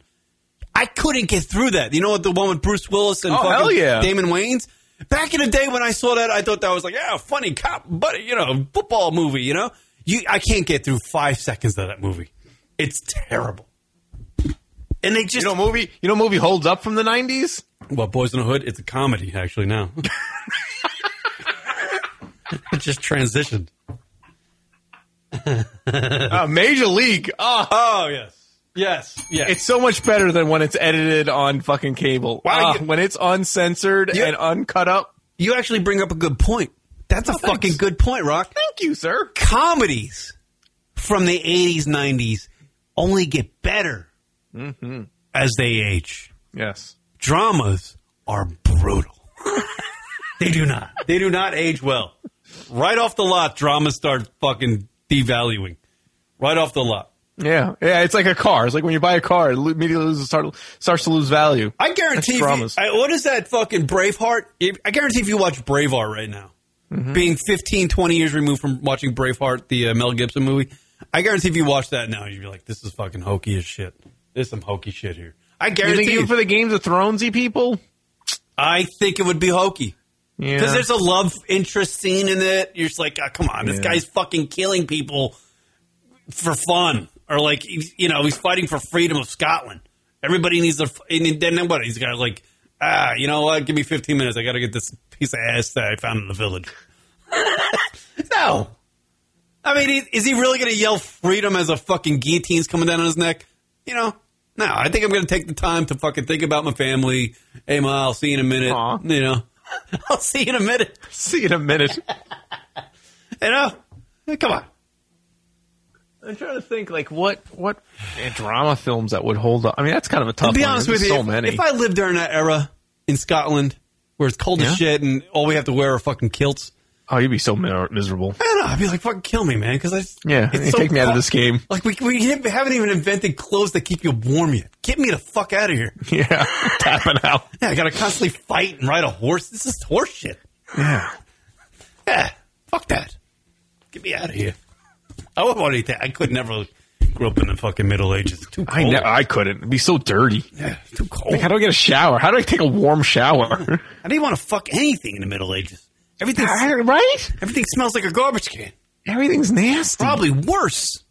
I couldn't get through that. You know what? The one with Bruce Willis and Oh, fucking yeah. Damon Wayans. Back in the day when I saw that, I thought that was like, yeah, funny cop, buddy, you know, football movie. You know, you I can't get through five seconds of that movie. It's terrible. And they just You know, movie. You know, movie holds up from the nineties. well, Boyz n the Hood. It's a comedy actually now. it just transitioned. Uh, Major League. Oh, Oh yes, yes, yes. it's so much better than when it's edited on fucking cable. Wow, Ah, you- when it's uncensored You- and uncut up. You actually bring up a good point. That's a Oh, thanks. fucking good point, Rock. Thank you, sir. Comedies from the 80s, 90s only get better Mm-hmm. as they age. Yes. Dramas are brutal. they do not. They do not age well. Right off the lot, dramas start fucking devaluing. Right off the lot. Yeah, yeah. It's like a car. It's like when you buy a car, it immediately loses, start, starts to lose value. I guarantee you. I, what is that fucking Braveheart? I guarantee if you watch Braveheart right now, Mm-hmm. being 15, 20 years removed from watching Braveheart, the uh, Mel Gibson movie, I guarantee if you watch that now, you'd be like, this is fucking hokey as shit. There's some hokey shit here. I You guarantee think you, even for the Games of Thronesy people? I think it would be hokey. Yeah. Because there's a love interest scene in it. You're just like, oh, come on, this Yeah. guy's fucking killing people for fun. Or like, you know, he's fighting for freedom of Scotland. Everybody needs to, and then what? He's got like, ah, you know what? Give me 15 minutes. I got to get this piece of ass that I found in the village. no. I mean, is- he really going to yell freedom as a fucking guillotine's coming down on his neck? You know? No, I think I'm going to take the time to fucking think about my family. Hey, Ma, I'll see you in a minute. Aw. You know? I'll see you in a minute. See you in a minute. You know? Come on. I'm trying to think, like, what what drama films that would hold up. I mean, that's kind of a tough To be one. honest with you, so if, many. if I lived during that era in Scotland, where it's cold Yeah? as shit and all we have to wear are fucking kilts, oh, you'd be so miserable. I don't know. I'd be like, fucking kill me, man, because I Yeah, it's hey, take me out of this game. Like we we haven't even invented clothes that keep you warm yet. Get me the fuck out of here. Yeah, tapping out. Yeah, I gotta constantly fight and ride a horse. This is horse shit. Yeah. Yeah, fuck that. Get me out of here. I wouldn't anything. I could never grow up in the fucking Middle Ages. Too cold. I I couldn't. It'd be so dirty. yeah, too cold. Like, how do I get a shower? How do I take a warm shower? I didn't want to fuck anything in the Middle Ages. Everything, right? everything smells like a garbage can. Everything's nasty. Probably worse.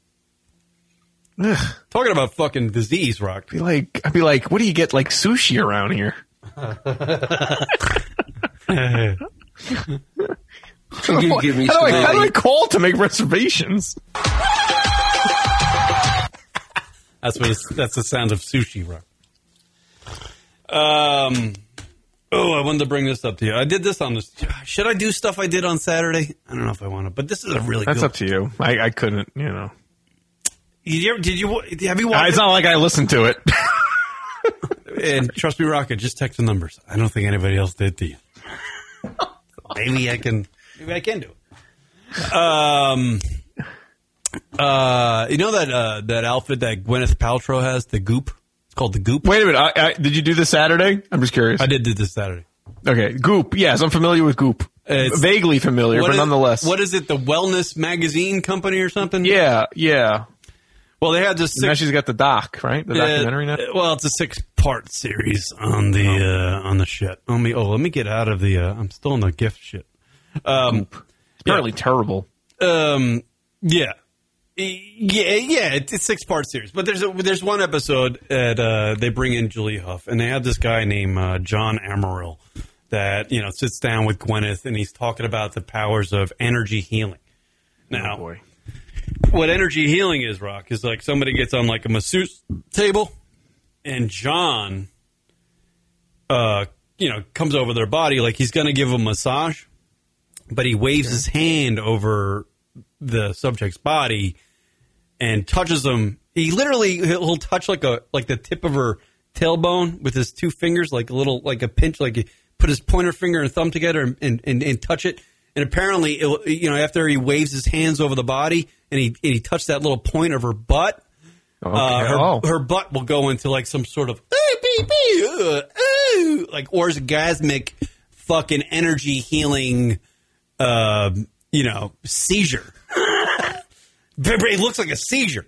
Ugh. Talking about fucking disease, Rock. Be like, I'd be like, what do you get like sushi around here? Can you give me How do, I, how do I call to make reservations? That's what it's, that's the sound of sushi, Rock. Um. Oh, I wanted to bring this up to you. I did this on this. Should I do stuff I did on Saturday? I don't know if I want to, but this is a really That's good. up to you. I, I couldn't, you know. Did you, did you have you Uh, watched? it's not like I listened to it. and trust me, Rocket, just text the numbers. I don't think anybody else did to you. maybe I can. Maybe I can do it. Um. Uh, you know that uh, that outfit that Gwyneth Paltrow has, the Goop. It's called the Goop. Wait a minute. I, I, did you do this Saturday? I'm just curious. I did do this Saturday. Okay, Goop. Yes, I'm familiar with Goop. It's- Vaguely familiar, but is- nonetheless. what is it? The Wellness Magazine Company or something? yeah, yeah. Well, they had this. now she's got the doc, right? The documentary now. uh, well, it's a six-part series on the uh, on the shit. Let me. Oh, let me get out of the. Uh, I'm still in the gift shit. Um, Apparently terrible. um, yeah, yeah, yeah. It's a six-part series, but there's a, there's one episode that uh, they bring in Julie Hough, and they have this guy named uh, John Amaral that you know sits down with Gwyneth, and he's talking about the powers of energy healing. Now, Oh what energy healing is, Rock, is like somebody gets on like a masseuse table, and John, uh, you know, comes over their body like he's going to give them a massage, but he waves his hand over the subject's body and touches him. He literally he'll touch like a like the tip of her tailbone with his two fingers, like a little like a pinch, like he put his pointer finger and thumb together and and, and, and touch it. And apparently, it, you know, after he waves his hands over the body and he and he touched that little point of her butt, Okay. uh, her, oh. her butt will go into like some sort of "Ooh, bee, bee, uh, ooh," like orgasmic fucking energy healing, uh, you know, seizure. it looks like a seizure.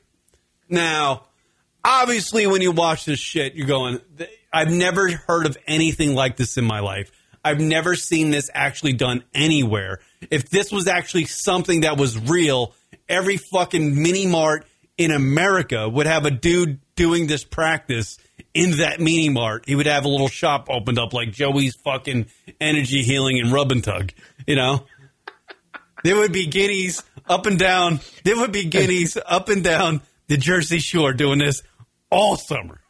Now, obviously, when you watch this shit, you're going, I've never heard of anything like this in my life. I've never seen this actually done anywhere. If this was actually something that was real, every fucking mini mart in America would have a dude doing this practice in that mini mart. He would have a little shop opened up like Joey's fucking energy healing and rub and tug, you know? There would be guineas up and down. There would be guineas up and down the Jersey Shore doing this all summer.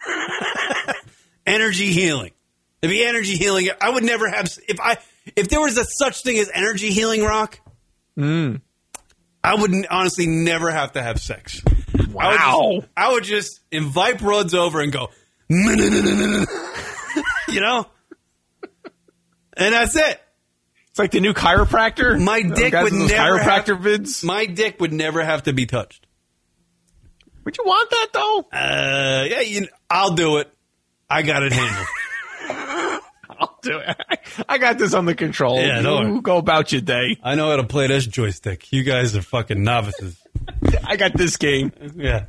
energy healing. It'd be energy healing. I would never have if I if there was a such thing as energy healing rock. Mm. I would honestly never have to have sex. I would Wow. just, I would just invite broads over and go, you know, and that's it. It's like the new chiropractor. My dick would never chiropractor have, vids. My dick would never have to be touched. Would you want that though? Uh, yeah, you, I'll do it. I got it handled. I'll do it. I got this under control. Yeah, you go about your day. I know how to play this joystick. You guys are fucking novices. I got this game. Yeah.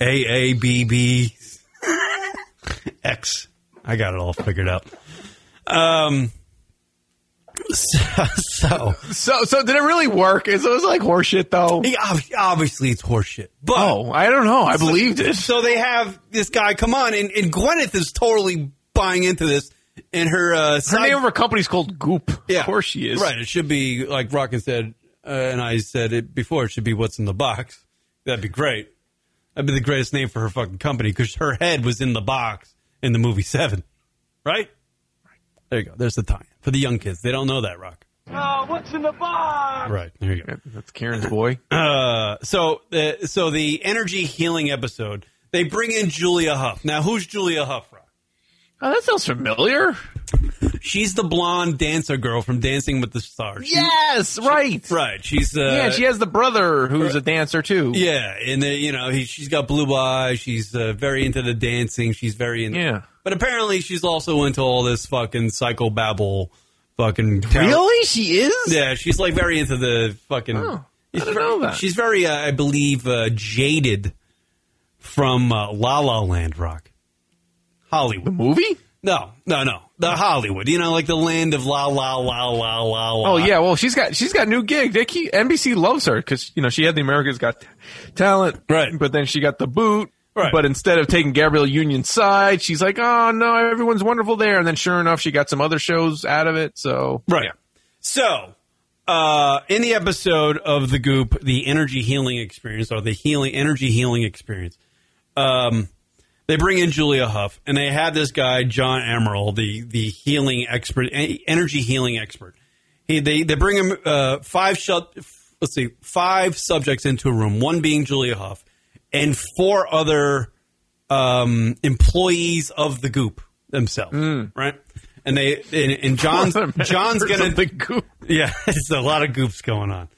A A B B X. I got it all figured out. Um. So, so So, so did it really work? Is it was like horseshit though? obviously it's horseshit. But Oh, I don't know. I believed it. so they have this guy come on, and, and Gwyneth is totally buying into this. And her uh, Her name of her company is called Goop. Yeah, Of course she is. Right. It should be like Rockin said, uh, and I said it before. It should be what's in the box. That'd be great. That'd be the greatest name for her fucking company because her head was in the box in the movie Seven. Right. There you go. There's the tie for the young kids. They don't know that rock. Oh, what's in the box? Right. There you go. That's Karen's boy. Uh, so, uh, so the energy healing episode, they bring in Julia Hough. Now, who's Julia Hough, Rock? Oh, that sounds familiar. She's the blonde dancer girl from Dancing with the Stars. She- Yes, right. right. She's uh, yeah, she has the brother who's a dancer too. Yeah, and the, you know he, she's got blue eyes. She's uh, very into the dancing. She's very into, Yeah. But apparently she's also into all this fucking psychobabble, fucking tarot- Really? She is? Yeah, she's like very into the fucking. Oh, I very, know that. She's very, uh, I believe, uh, jaded from uh, La La Land rock, Hollywood. The movie? No, no, no, the Hollywood. You know, like the land of La La La La La La. Oh yeah, well she's got she's got a new gig. They keep NBC loves her because you know she had the America's Got Talent, Right. But then she got the boot, Right. But instead of taking Gabrielle Union's side, she's like, "Oh no, everyone's wonderful there." And then sure enough, she got some other shows out of it. So Right. Yeah. So, uh, in the episode of the Goop, the energy healing experience or the healing energy healing experience, um, they bring in Julia Hough and they have this guy John Amaral, the the healing expert, energy healing expert. He they they bring him uh, five shut. Let's see, five subjects into a room. One being Julia Hough, and four other um, employees of the Goop themselves. Right. And they and, and John's John's gonna the goop. yeah, it's a lot of goops going on.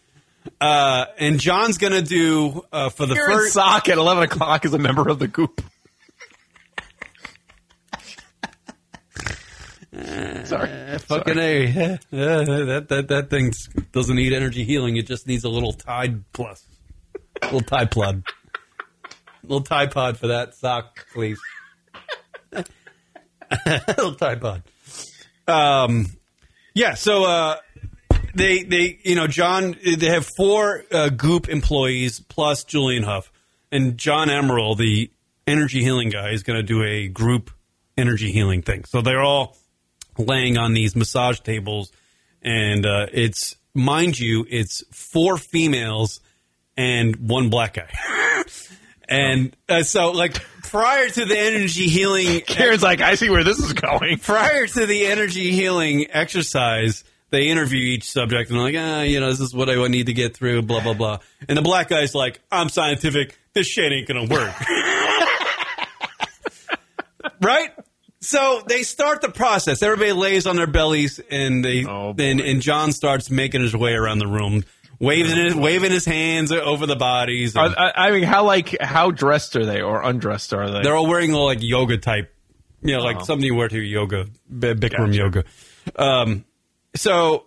Uh, and John's gonna do uh, for the Karen first. Sock at eleven o'clock is a member of the goop. Sorry, Fucking a, yeah, that that that thing doesn't need energy healing. It just needs a little Tide Plus, little Tide Plug, little Tide Pod for that sock, please. little Tide Pod. Um, yeah. So uh, they they you know John they have four uh, Goop employees plus Julianne Hough and John Amaral, the energy healing guy, is going to do a group energy healing thing. So they're all laying on these massage tables, and uh, it's mind you, it's four females and one black guy. And uh, so, like prior to the energy healing, Karen's like, I see where this is going. prior to the energy healing exercise, they interview each subject and they're like, ah, you know, this is what I need to get through, blah blah blah. And the black guy's like, I'm scientific. This shit ain't gonna work. right? So they start the process. Everybody lays on their bellies, and they Oh, and, and John starts making his way around the room, waving his, waving his hands over the bodies. And I, I mean, how like how dressed are they or undressed are they? they're all wearing like yoga type, you know, like something you wear to yoga, b- Bikram yoga. Um, so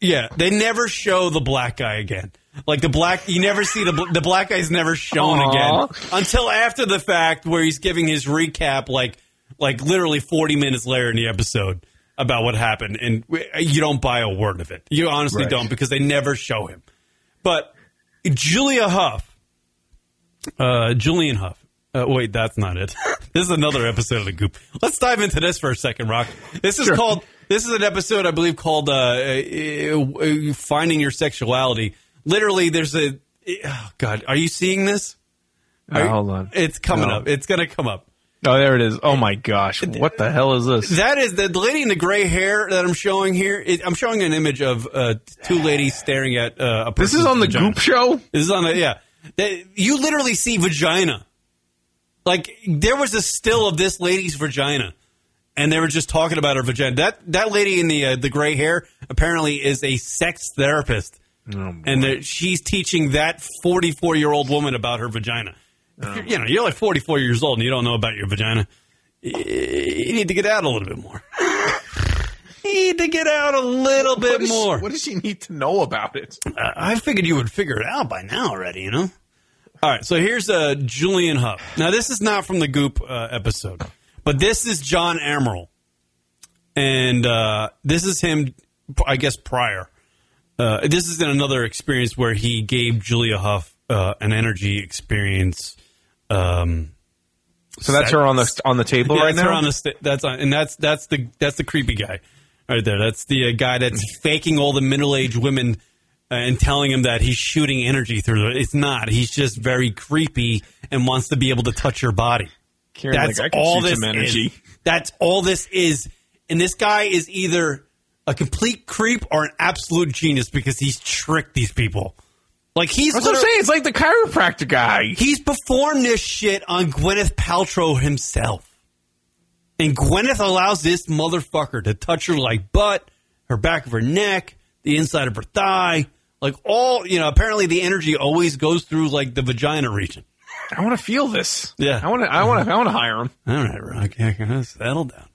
yeah, they never show the black guy again. Like the black, you never see the bl- the black guy's never shown Aw. again until after the fact, where he's giving his recap, like like literally forty minutes later in the episode about what happened, and you don't buy a word of it. You honestly Right. don't because they never show him. But Julia Hough, uh, Julianne Hough. Uh, wait, that's not it. this is another episode of the Goop. Let's dive into this for a second, Rock. This is Sure. called. This is an episode, I believe, called uh, uh, uh, "Finding Your Sexuality." Literally, there's a. Oh God, are you seeing this? Hold on. It's coming No. up. It's going to come up. Oh, there it is. Oh my gosh, what the hell is this? That is the, lady in the gray hair that I'm showing here. It, I'm showing an image of uh, two ladies staring at uh, a. Person. This is on the vagina. Goop show. This is on the yeah. That- you literally see vagina. Like there was a still of this lady's vagina, and they were just talking about her vagina. That that lady in the uh, the gray hair apparently is a sex therapist, and she's teaching that 44 year old woman about her vagina. If you're- know, you're like 44 years old and you don't know about your vagina. You need to get out a little bit more. you need to get out a little bit is- more. what does she need to know about it? I I figured you would figure it out by now already, you know? All right, so here's uh, Julianne Hough. Now, this is not from the Goop uh, episode, but this is John Amaral. And uh, this is him, I guess, prior. Uh, this is in another experience where he gave Julia Hough uh, an energy experience. Um, So that's her on the on the table yeah, right that's her now. on the that's on, and that's that's the that's the creepy guy right there. That's the uh, guy that's faking all the middle aged women uh, and telling him that he's shooting energy through. it. It's not. He's just very creepy and wants to be able to touch your body. Karen's That's like, all this energy. is. That's all this is. And this guy is either a complete creep or an absolute genius because he's tricked these people. Like he's That's what I'm saying. It's like the chiropractor guy. He's performed this shit on Gwyneth Paltrow himself. And Gwyneth allows this motherfucker to touch her like butt, her back of her neck, the inside of her thigh, like all you know. Apparently, the energy always goes through like the vagina region. I want to feel this. Yeah. I want to. I want to. I want to hire him. All right, Rock, yeah, settle down.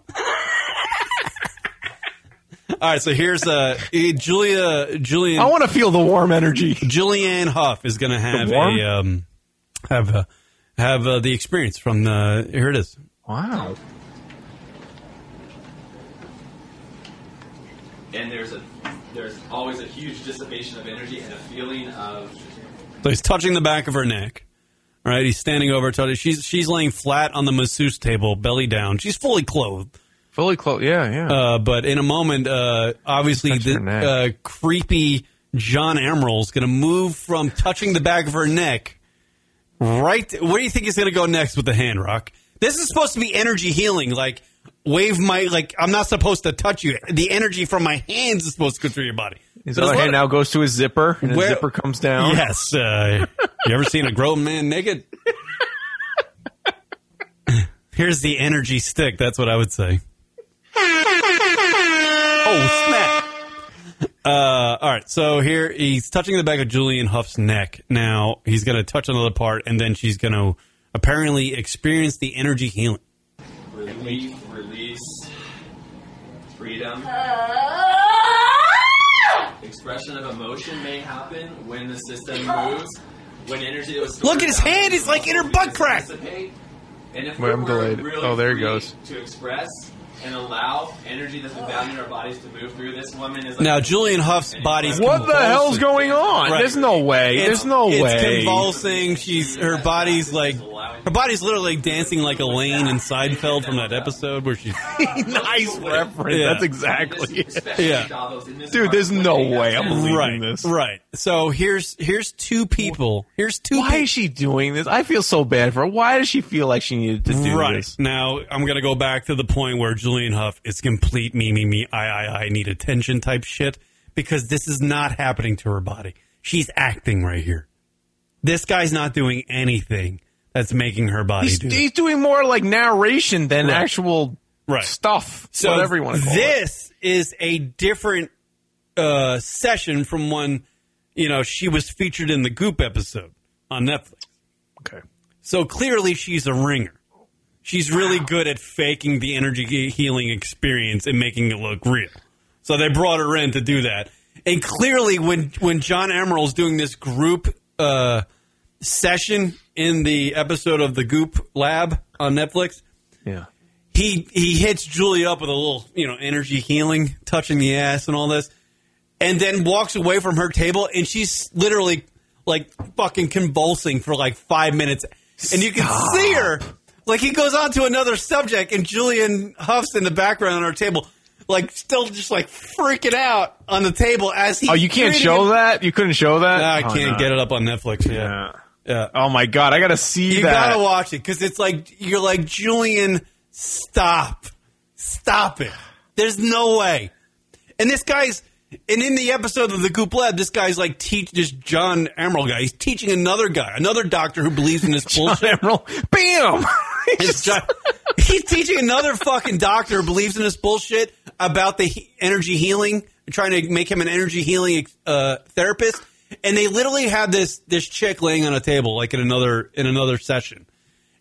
All right, so here's uh Julia Julian I want to feel the warm energy. Julianne Hough is going to have a um have a, have uh, the experience from the here it is. Wow. and there's a there's always a huge dissipation of energy and a feeling of So he's touching the back of her neck. Right, he's standing over her. She's she's laying flat on the masseuse table, belly down. She's fully clothed. Fully close. Yeah, yeah. Uh, but in a moment, uh, obviously, the uh, creepy John Amaral's going to move from touching the back of her neck right. Where do you think he's going to go next with the hand rock? This is supposed to be energy healing. Like, wave my, like, I'm not supposed to touch you. The energy from my hands is supposed to go through your body. His other hand now goes to his zipper, and his Where- zipper comes down. Yes. Uh, you ever seen a grown man naked? Here's the energy stick. That's what I would say. Oh, snap. Uh, all right. So here he's touching the back of Julianne Hough's neck. Now he's going to touch another part, and then she's going to apparently experience the energy healing. relief, release, freedom. Expression of emotion may happen when the system moves. When energy that was Look at his down hand, in it's like in her butt crack. dissipate. And if Wait, I'm delayed. really Oh, there he goes. To express and allow energy that's been bound in our bodies to move through, this woman is like Now Julianne Hough's body's What the hell's going on? Right. There's no way. It's- There's no it's way. convulsing. She's her body's like her body's literally like dancing like Elaine in Seinfeld from that episode where she's nice reference. Yeah. That's exactly it. Yeah. Dude, there's no way I'm believing right, this. right. So here's here's two people. Here's two. Why people. is she doing this? I feel so bad for her. Why does she feel like she needed to do right this? now, I'm gonna go back to the point where Julianne Hough is complete me, me, me, I, I, I need attention type shit because this is not happening to her body. She's acting right here. This guy's not doing anything that's making her body He's, do. it. he's doing more like narration than Right. actual Right. stuff. So whatever you want to call this is a different uh, session from when you know she was featured in the Goop episode on Netflix. Okay. So clearly she's a ringer. She's really good at faking the energy healing experience and making it look real. So they brought her in to do that. And clearly when when John Amaral's doing this group uh, session in the episode of the Goop Lab on Netflix, Yeah. he he hits Julie up with a little, you know, energy healing, touching the ass and all this, and then walks away from her table, and she's literally like fucking convulsing for like five minutes, and you can see her like he goes on to another subject, and Julianne Hough's in the background on our table, like still just like freaking out on the table as he. Oh, you can't show that? You couldn't show that? I Oh, can't no. get it up on Netflix. Yeah, Yeah. yeah. Oh my god, I gotta see You that. gotta watch it because it's like you're like Julian. Stop, stop it. There's no way. And this guy's and in the episode of the Goop Lab, this guy's like teach this John Amaral guy. He's teaching another guy, another doctor who believes in this bullshit. Amaral. Bam! John- he's teaching another fucking doctor who believes in this bullshit about the he- energy healing, trying to make him an energy healing uh, therapist. And they literally have this this chick laying on a table, like in another in another session,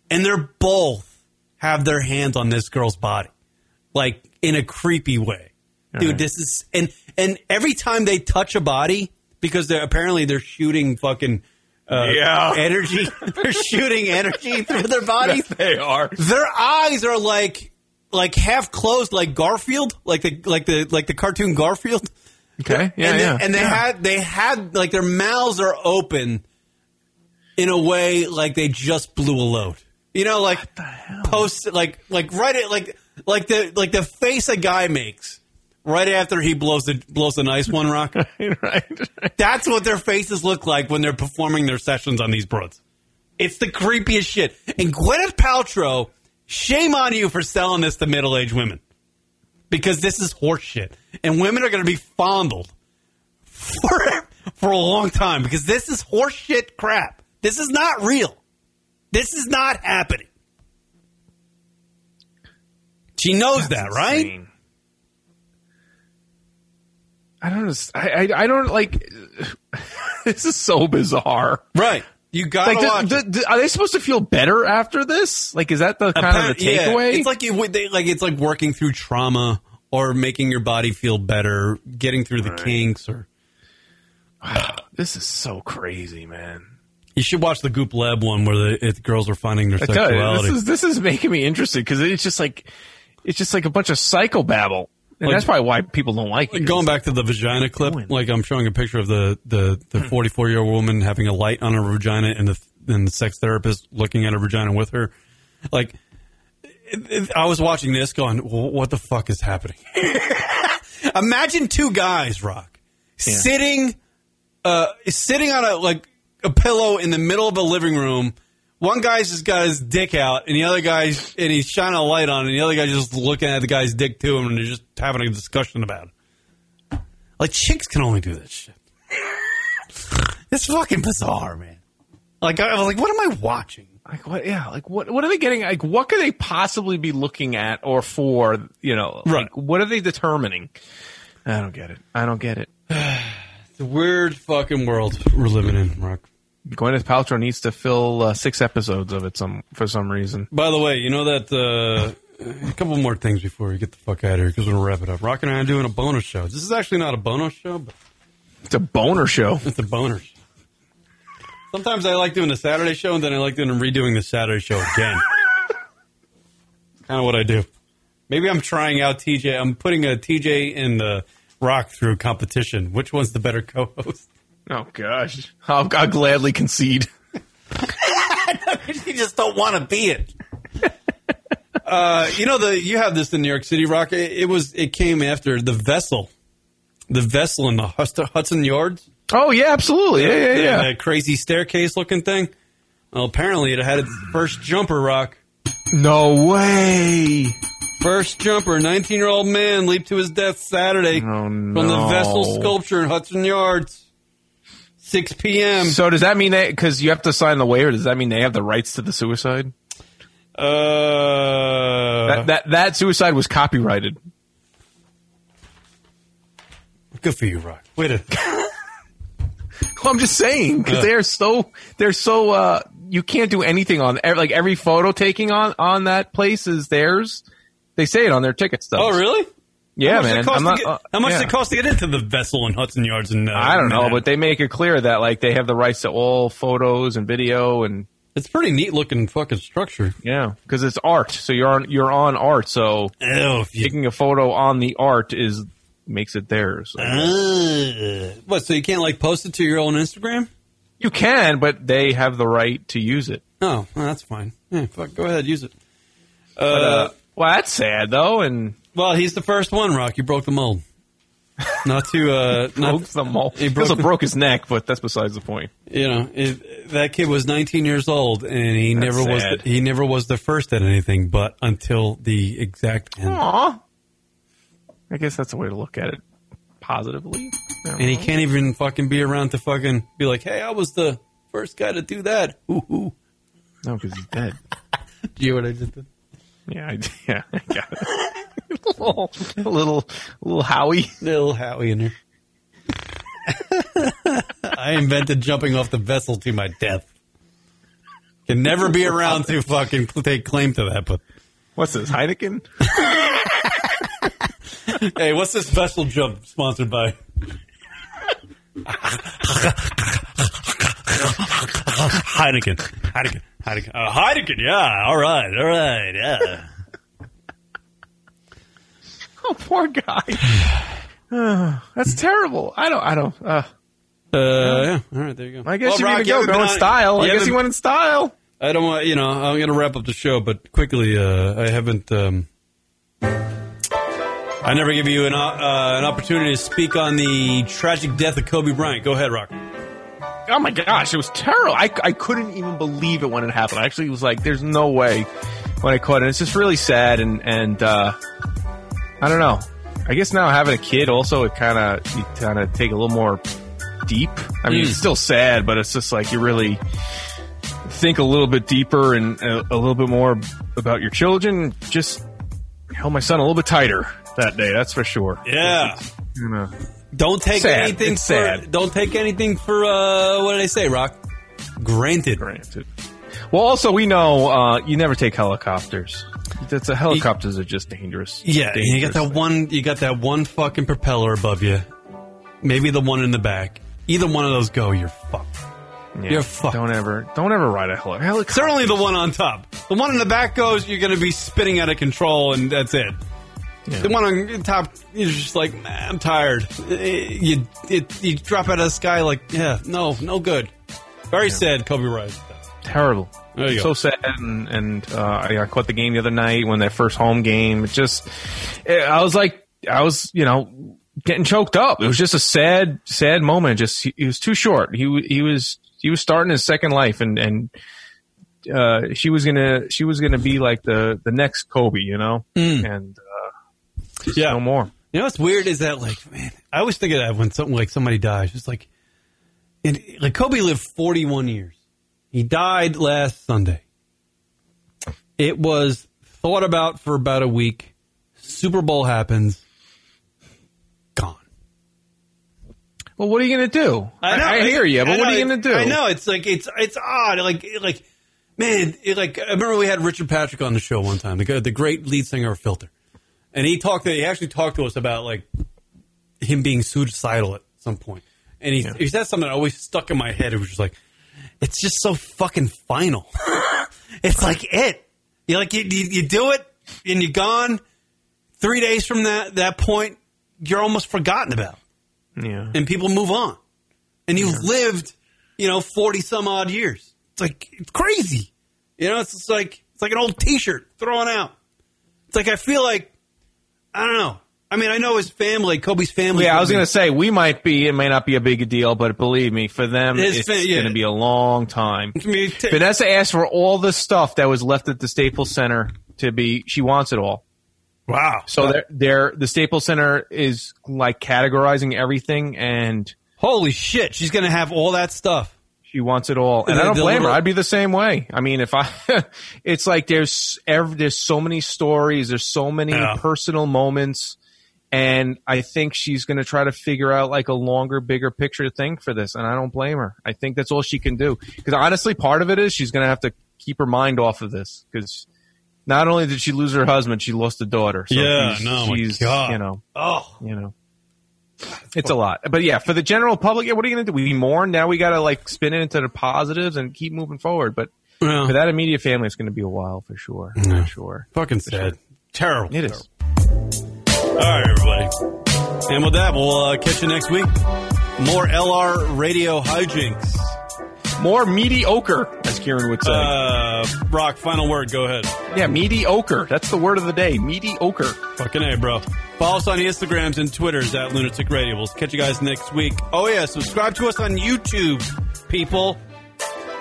and they're both have their hands on this girl's body, like in a creepy way. Dude, this is and and every time they touch a body, because they're apparently they're shooting fucking uh, Yeah. energy, they're shooting energy through their bodies they are. their eyes are like like half closed like Garfield, like the like the like the cartoon Garfield. Okay. Yeah, and yeah. They, and they yeah. had they had like their mouths are open in a way like they just blew a load. You know, like post like like right at like like the like the face a guy makes right after he blows the blows the nice one rock. right. That's what their faces look like when they're performing their sessions on these broads. It's the creepiest shit. And Gwyneth Paltrow, shame on you for selling this to middle aged women. Because this is horse shit. And women are going to be fondled for, for a long time because this is horse shit crap. This is not real. This is not happening. She knows that, right? Insane. I don't. I, I I don't like. this is so bizarre. Right. You gotta Like, watch th- it. th- are they supposed to feel better after this? Like, is that the kind of the Apparent- yeah. takeaway? It's like it, would- they, like it's like working through trauma or making your body feel better, getting through the kinks. Or Wow, this is so crazy, man. you should watch the Goop Lab one where the it, girls are finding their sexuality. this is this is making me interested because it's just like it's just like a bunch of psychobabble, and that's probably why people don't like it. Going back to the vagina clip, like I'm showing a picture of the the the 44 year old woman having a light on her vagina, and the and the sex therapist looking at her vagina with her. Like, it, it- I was watching this, going, "Wh- "What the fuck is happening?" Imagine two guys, Rock, sitting, uh, sitting on a like a pillow in the middle of a living room. One guy's just got his dick out, and the other guy's and he's shining a light on, it, and the other guy's just looking at the guy's dick to him, and they're just having a discussion about it. Like chicks can only do this shit. it's fucking bizarre, man. Like I was like, what am I watching? like what? Yeah, like what? What are they getting? Like what could they possibly be looking at or for? You know, Right. Like, what are they determining? I don't get it. I don't get it. It's a weird fucking world we're living in, Rock. Gwyneth Paltrow needs to fill uh, six episodes of it some for some reason. By the way, you know that uh, a couple more things before we get the fuck out of here because we're gonna wrap it up. Rock and I are doing a bonus show. This is actually not a bonus show, but It's a boner show. it's a boner. show. Sometimes I like doing the Saturday show, and then I like doing redoing the Saturday show again. kind of what I do. Maybe I'm trying out TJ. I'm putting a TJ and the Rock through competition. Which one's the better co-host? Oh gosh, I'll, I'll gladly concede. you just don't want to be it. uh, you know the you have this in New York City, Rock. It, it was it came after the vessel, the vessel in the Hudson Yards. Oh yeah, absolutely. Yeah, yeah, yeah. That crazy staircase looking thing. Well, apparently it had its first jumper, Rock. No way. First jumper, 19 year old man leaped to his death Saturday Oh, from the vessel sculpture in Hudson Yards. 6 p.m. So does that mean that because you have to sign the waiver? Does that mean they have the rights to the suicide? uh, That that, that suicide was copyrighted. good for you, Rock. Wait a. Well, I'm just saying because they're so they're so uh you can't do anything on like every photo taking on on that place is theirs. They say it on their ticket stubs. Oh, really? Yeah, how much man. Does it cost to not- get, uh, how much does yeah. it cost to get into the vessel in Hudson Yards? And uh, I don't know, but they make it clear that like they have the rights to all photos and video and it's pretty neat looking fucking structure. yeah, because it's art. So you're on you're on art. So Ew, you, taking a photo on the art is makes it theirs. Uh, what? So you can't like post it to your own Instagram? You can, but they have the right to use it. Oh, well, that's fine. Yeah, fuck, go ahead, use it. Uh, But, uh, well, that's sad though, and well, he's the first one. Rock, you broke the mold. Not to, uh, not broke the mold. He He broke the- broke his neck, but that's besides the point. you know, it, that kid was 19 years old, and he That's never was. The, he never was the first at anything, but until the exact end. Aw. I guess that's a way to look at it positively. And he can't even fucking be around to fucking be like, "Hey, I was the first guy to do that." Ooh, ooh. No, because he's dead. Do you know what I just did? Yeah, I, yeah, I got it. A little, little, little Howie. Little Howie in there. I invented jumping off the vessel to my death. Can never be around to fucking take claim to that, but What's this, Heineken? hey, what's this vessel jump sponsored by? Heineken. Heineken. Heineken. Uh, Heineken, yeah. All right. All right. Yeah. Oh, poor guy. that's terrible. I don't, I don't, uh, Uh, yeah. All right. There you go. I guess Well, you Rock, need to go. Go in on- style. I guess haven't- he went in style. I don't want, you know, I'm going to wrap up the show, but quickly, uh, I haven't, um, I never give you an, uh, an opportunity to speak on the tragic death of Kobe Bryant. Go ahead, Rock. Oh my gosh, it was terrible. I, I couldn't even believe it when it happened. I actually was like, there's no way when I caught it. It's just really sad and, and, uh, I don't know. I guess now having a kid also, it kind of, you kind of take a little more deep. I mean, Mm. it's still sad, but it's just like you really think a little bit deeper and a, a little bit more about your children. Just, held my son a little bit tighter that day. That's for sure. Yeah. You know, Don't take Sad. anything It's for sad. don't take anything for uh what did I say, Rock? Granted. granted. Well, also we know uh, you never take helicopters. That's a helicopters are just dangerous. Yeah, and you got Dangerous. that one you got that one fucking propeller above you. Maybe the one in the back. Either one of those go, you're fucked. Yeah. You're fucked. Don't ever, don't ever ride a heli- helicopter. Certainly the one on top. The one in the back goes, you're going to be spinning out of control, and that's it. The one on top, you're just like, man, I'm tired. You, it, you drop out of the sky like, yeah, no, no good. Very sad, Kobe Bryant. Terrible. So go. sad, and, and uh, I, I caught the game the other night when their first home game. It just, it, I was like, I was, you know, getting choked up. It was just a sad, sad moment. Just he, he was too short. He he was he was starting his second life, and and uh, she was gonna she was gonna be like the the next Kobe, you know, and uh, Yeah. no more. You know what's weird is that like man, I always think of that when something like somebody dies. It's like, and like Kobe lived 41 years. He died last Sunday. It was thought about for about a week. Super Bowl happens. Gone. Well, what are you gonna do? I, know i hear you, I but what are you gonna do? I know it's like it's it's odd. Like like man, it, like I remember we had Richard Patrick on the show one time, the the great lead singer of Filter, and he talked. He actually talked to us about like him being suicidal at some point, and he he said something that always stuck in my head. It was just like, it's just so fucking final. it's like it. You like you, you you do it and you're gone. Three days from that that point, you're almost forgotten about Yeah. and people move on. And you've lived, you know, forty some odd years. It's like it's crazy. You know, it's just like it's like an old T-shirt thrown out. It's like I feel like I don't know. I mean, I know his family, Kobe's family. Yeah, I was going to say we might be. It may not be a big deal, but believe me, for them, His it's fa- yeah. going to be a long time. I mean, t- Vanessa asked for all the stuff that was left at the Staples Center to be. She wants it all. wow. So they're, they're the Staples Center is like categorizing everything, and holy shit, she's gonna have all that stuff. she wants it all. And The- I don't blame little- her. I'd be the same way. I mean, if I, it's like there's ev- there's so many stories, there's so many Yeah. personal moments. And I think she's going to try to figure out like a longer, bigger picture thing for this. And I don't blame her. I think that's all she can do. Because honestly, part of it is she's going to have to keep her mind off of this. Because not only did she lose her husband, she lost a daughter. So Yeah, she's, no, she's, God. you know, Oh, you know. It's a lot. But yeah, for the general public, yeah, what are you going to do? We mourn. Now we got to like spin it into the positives and keep moving forward. But well, for that immediate family, it's going to be a while for sure. For sure. fucking sad. Terrible. It is. All right, everybody. And with that, we'll uh, catch you next week. More LR radio hijinks. More mediocre, as Kieran would say. Uh, Brock, final word. Go ahead. yeah, mediocre. That's the word of the day. Mediocre. Fucking A, bro. Follow us on the Instagrams and Twitters at Lunatic Radio. We'll catch you guys next week. Oh, yeah, subscribe to us on YouTube, people.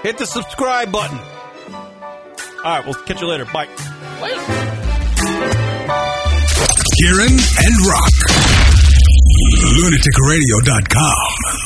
Hit the subscribe button. All right, we'll catch you later. Bye. Kieran and Rock. LunaticRadio.com.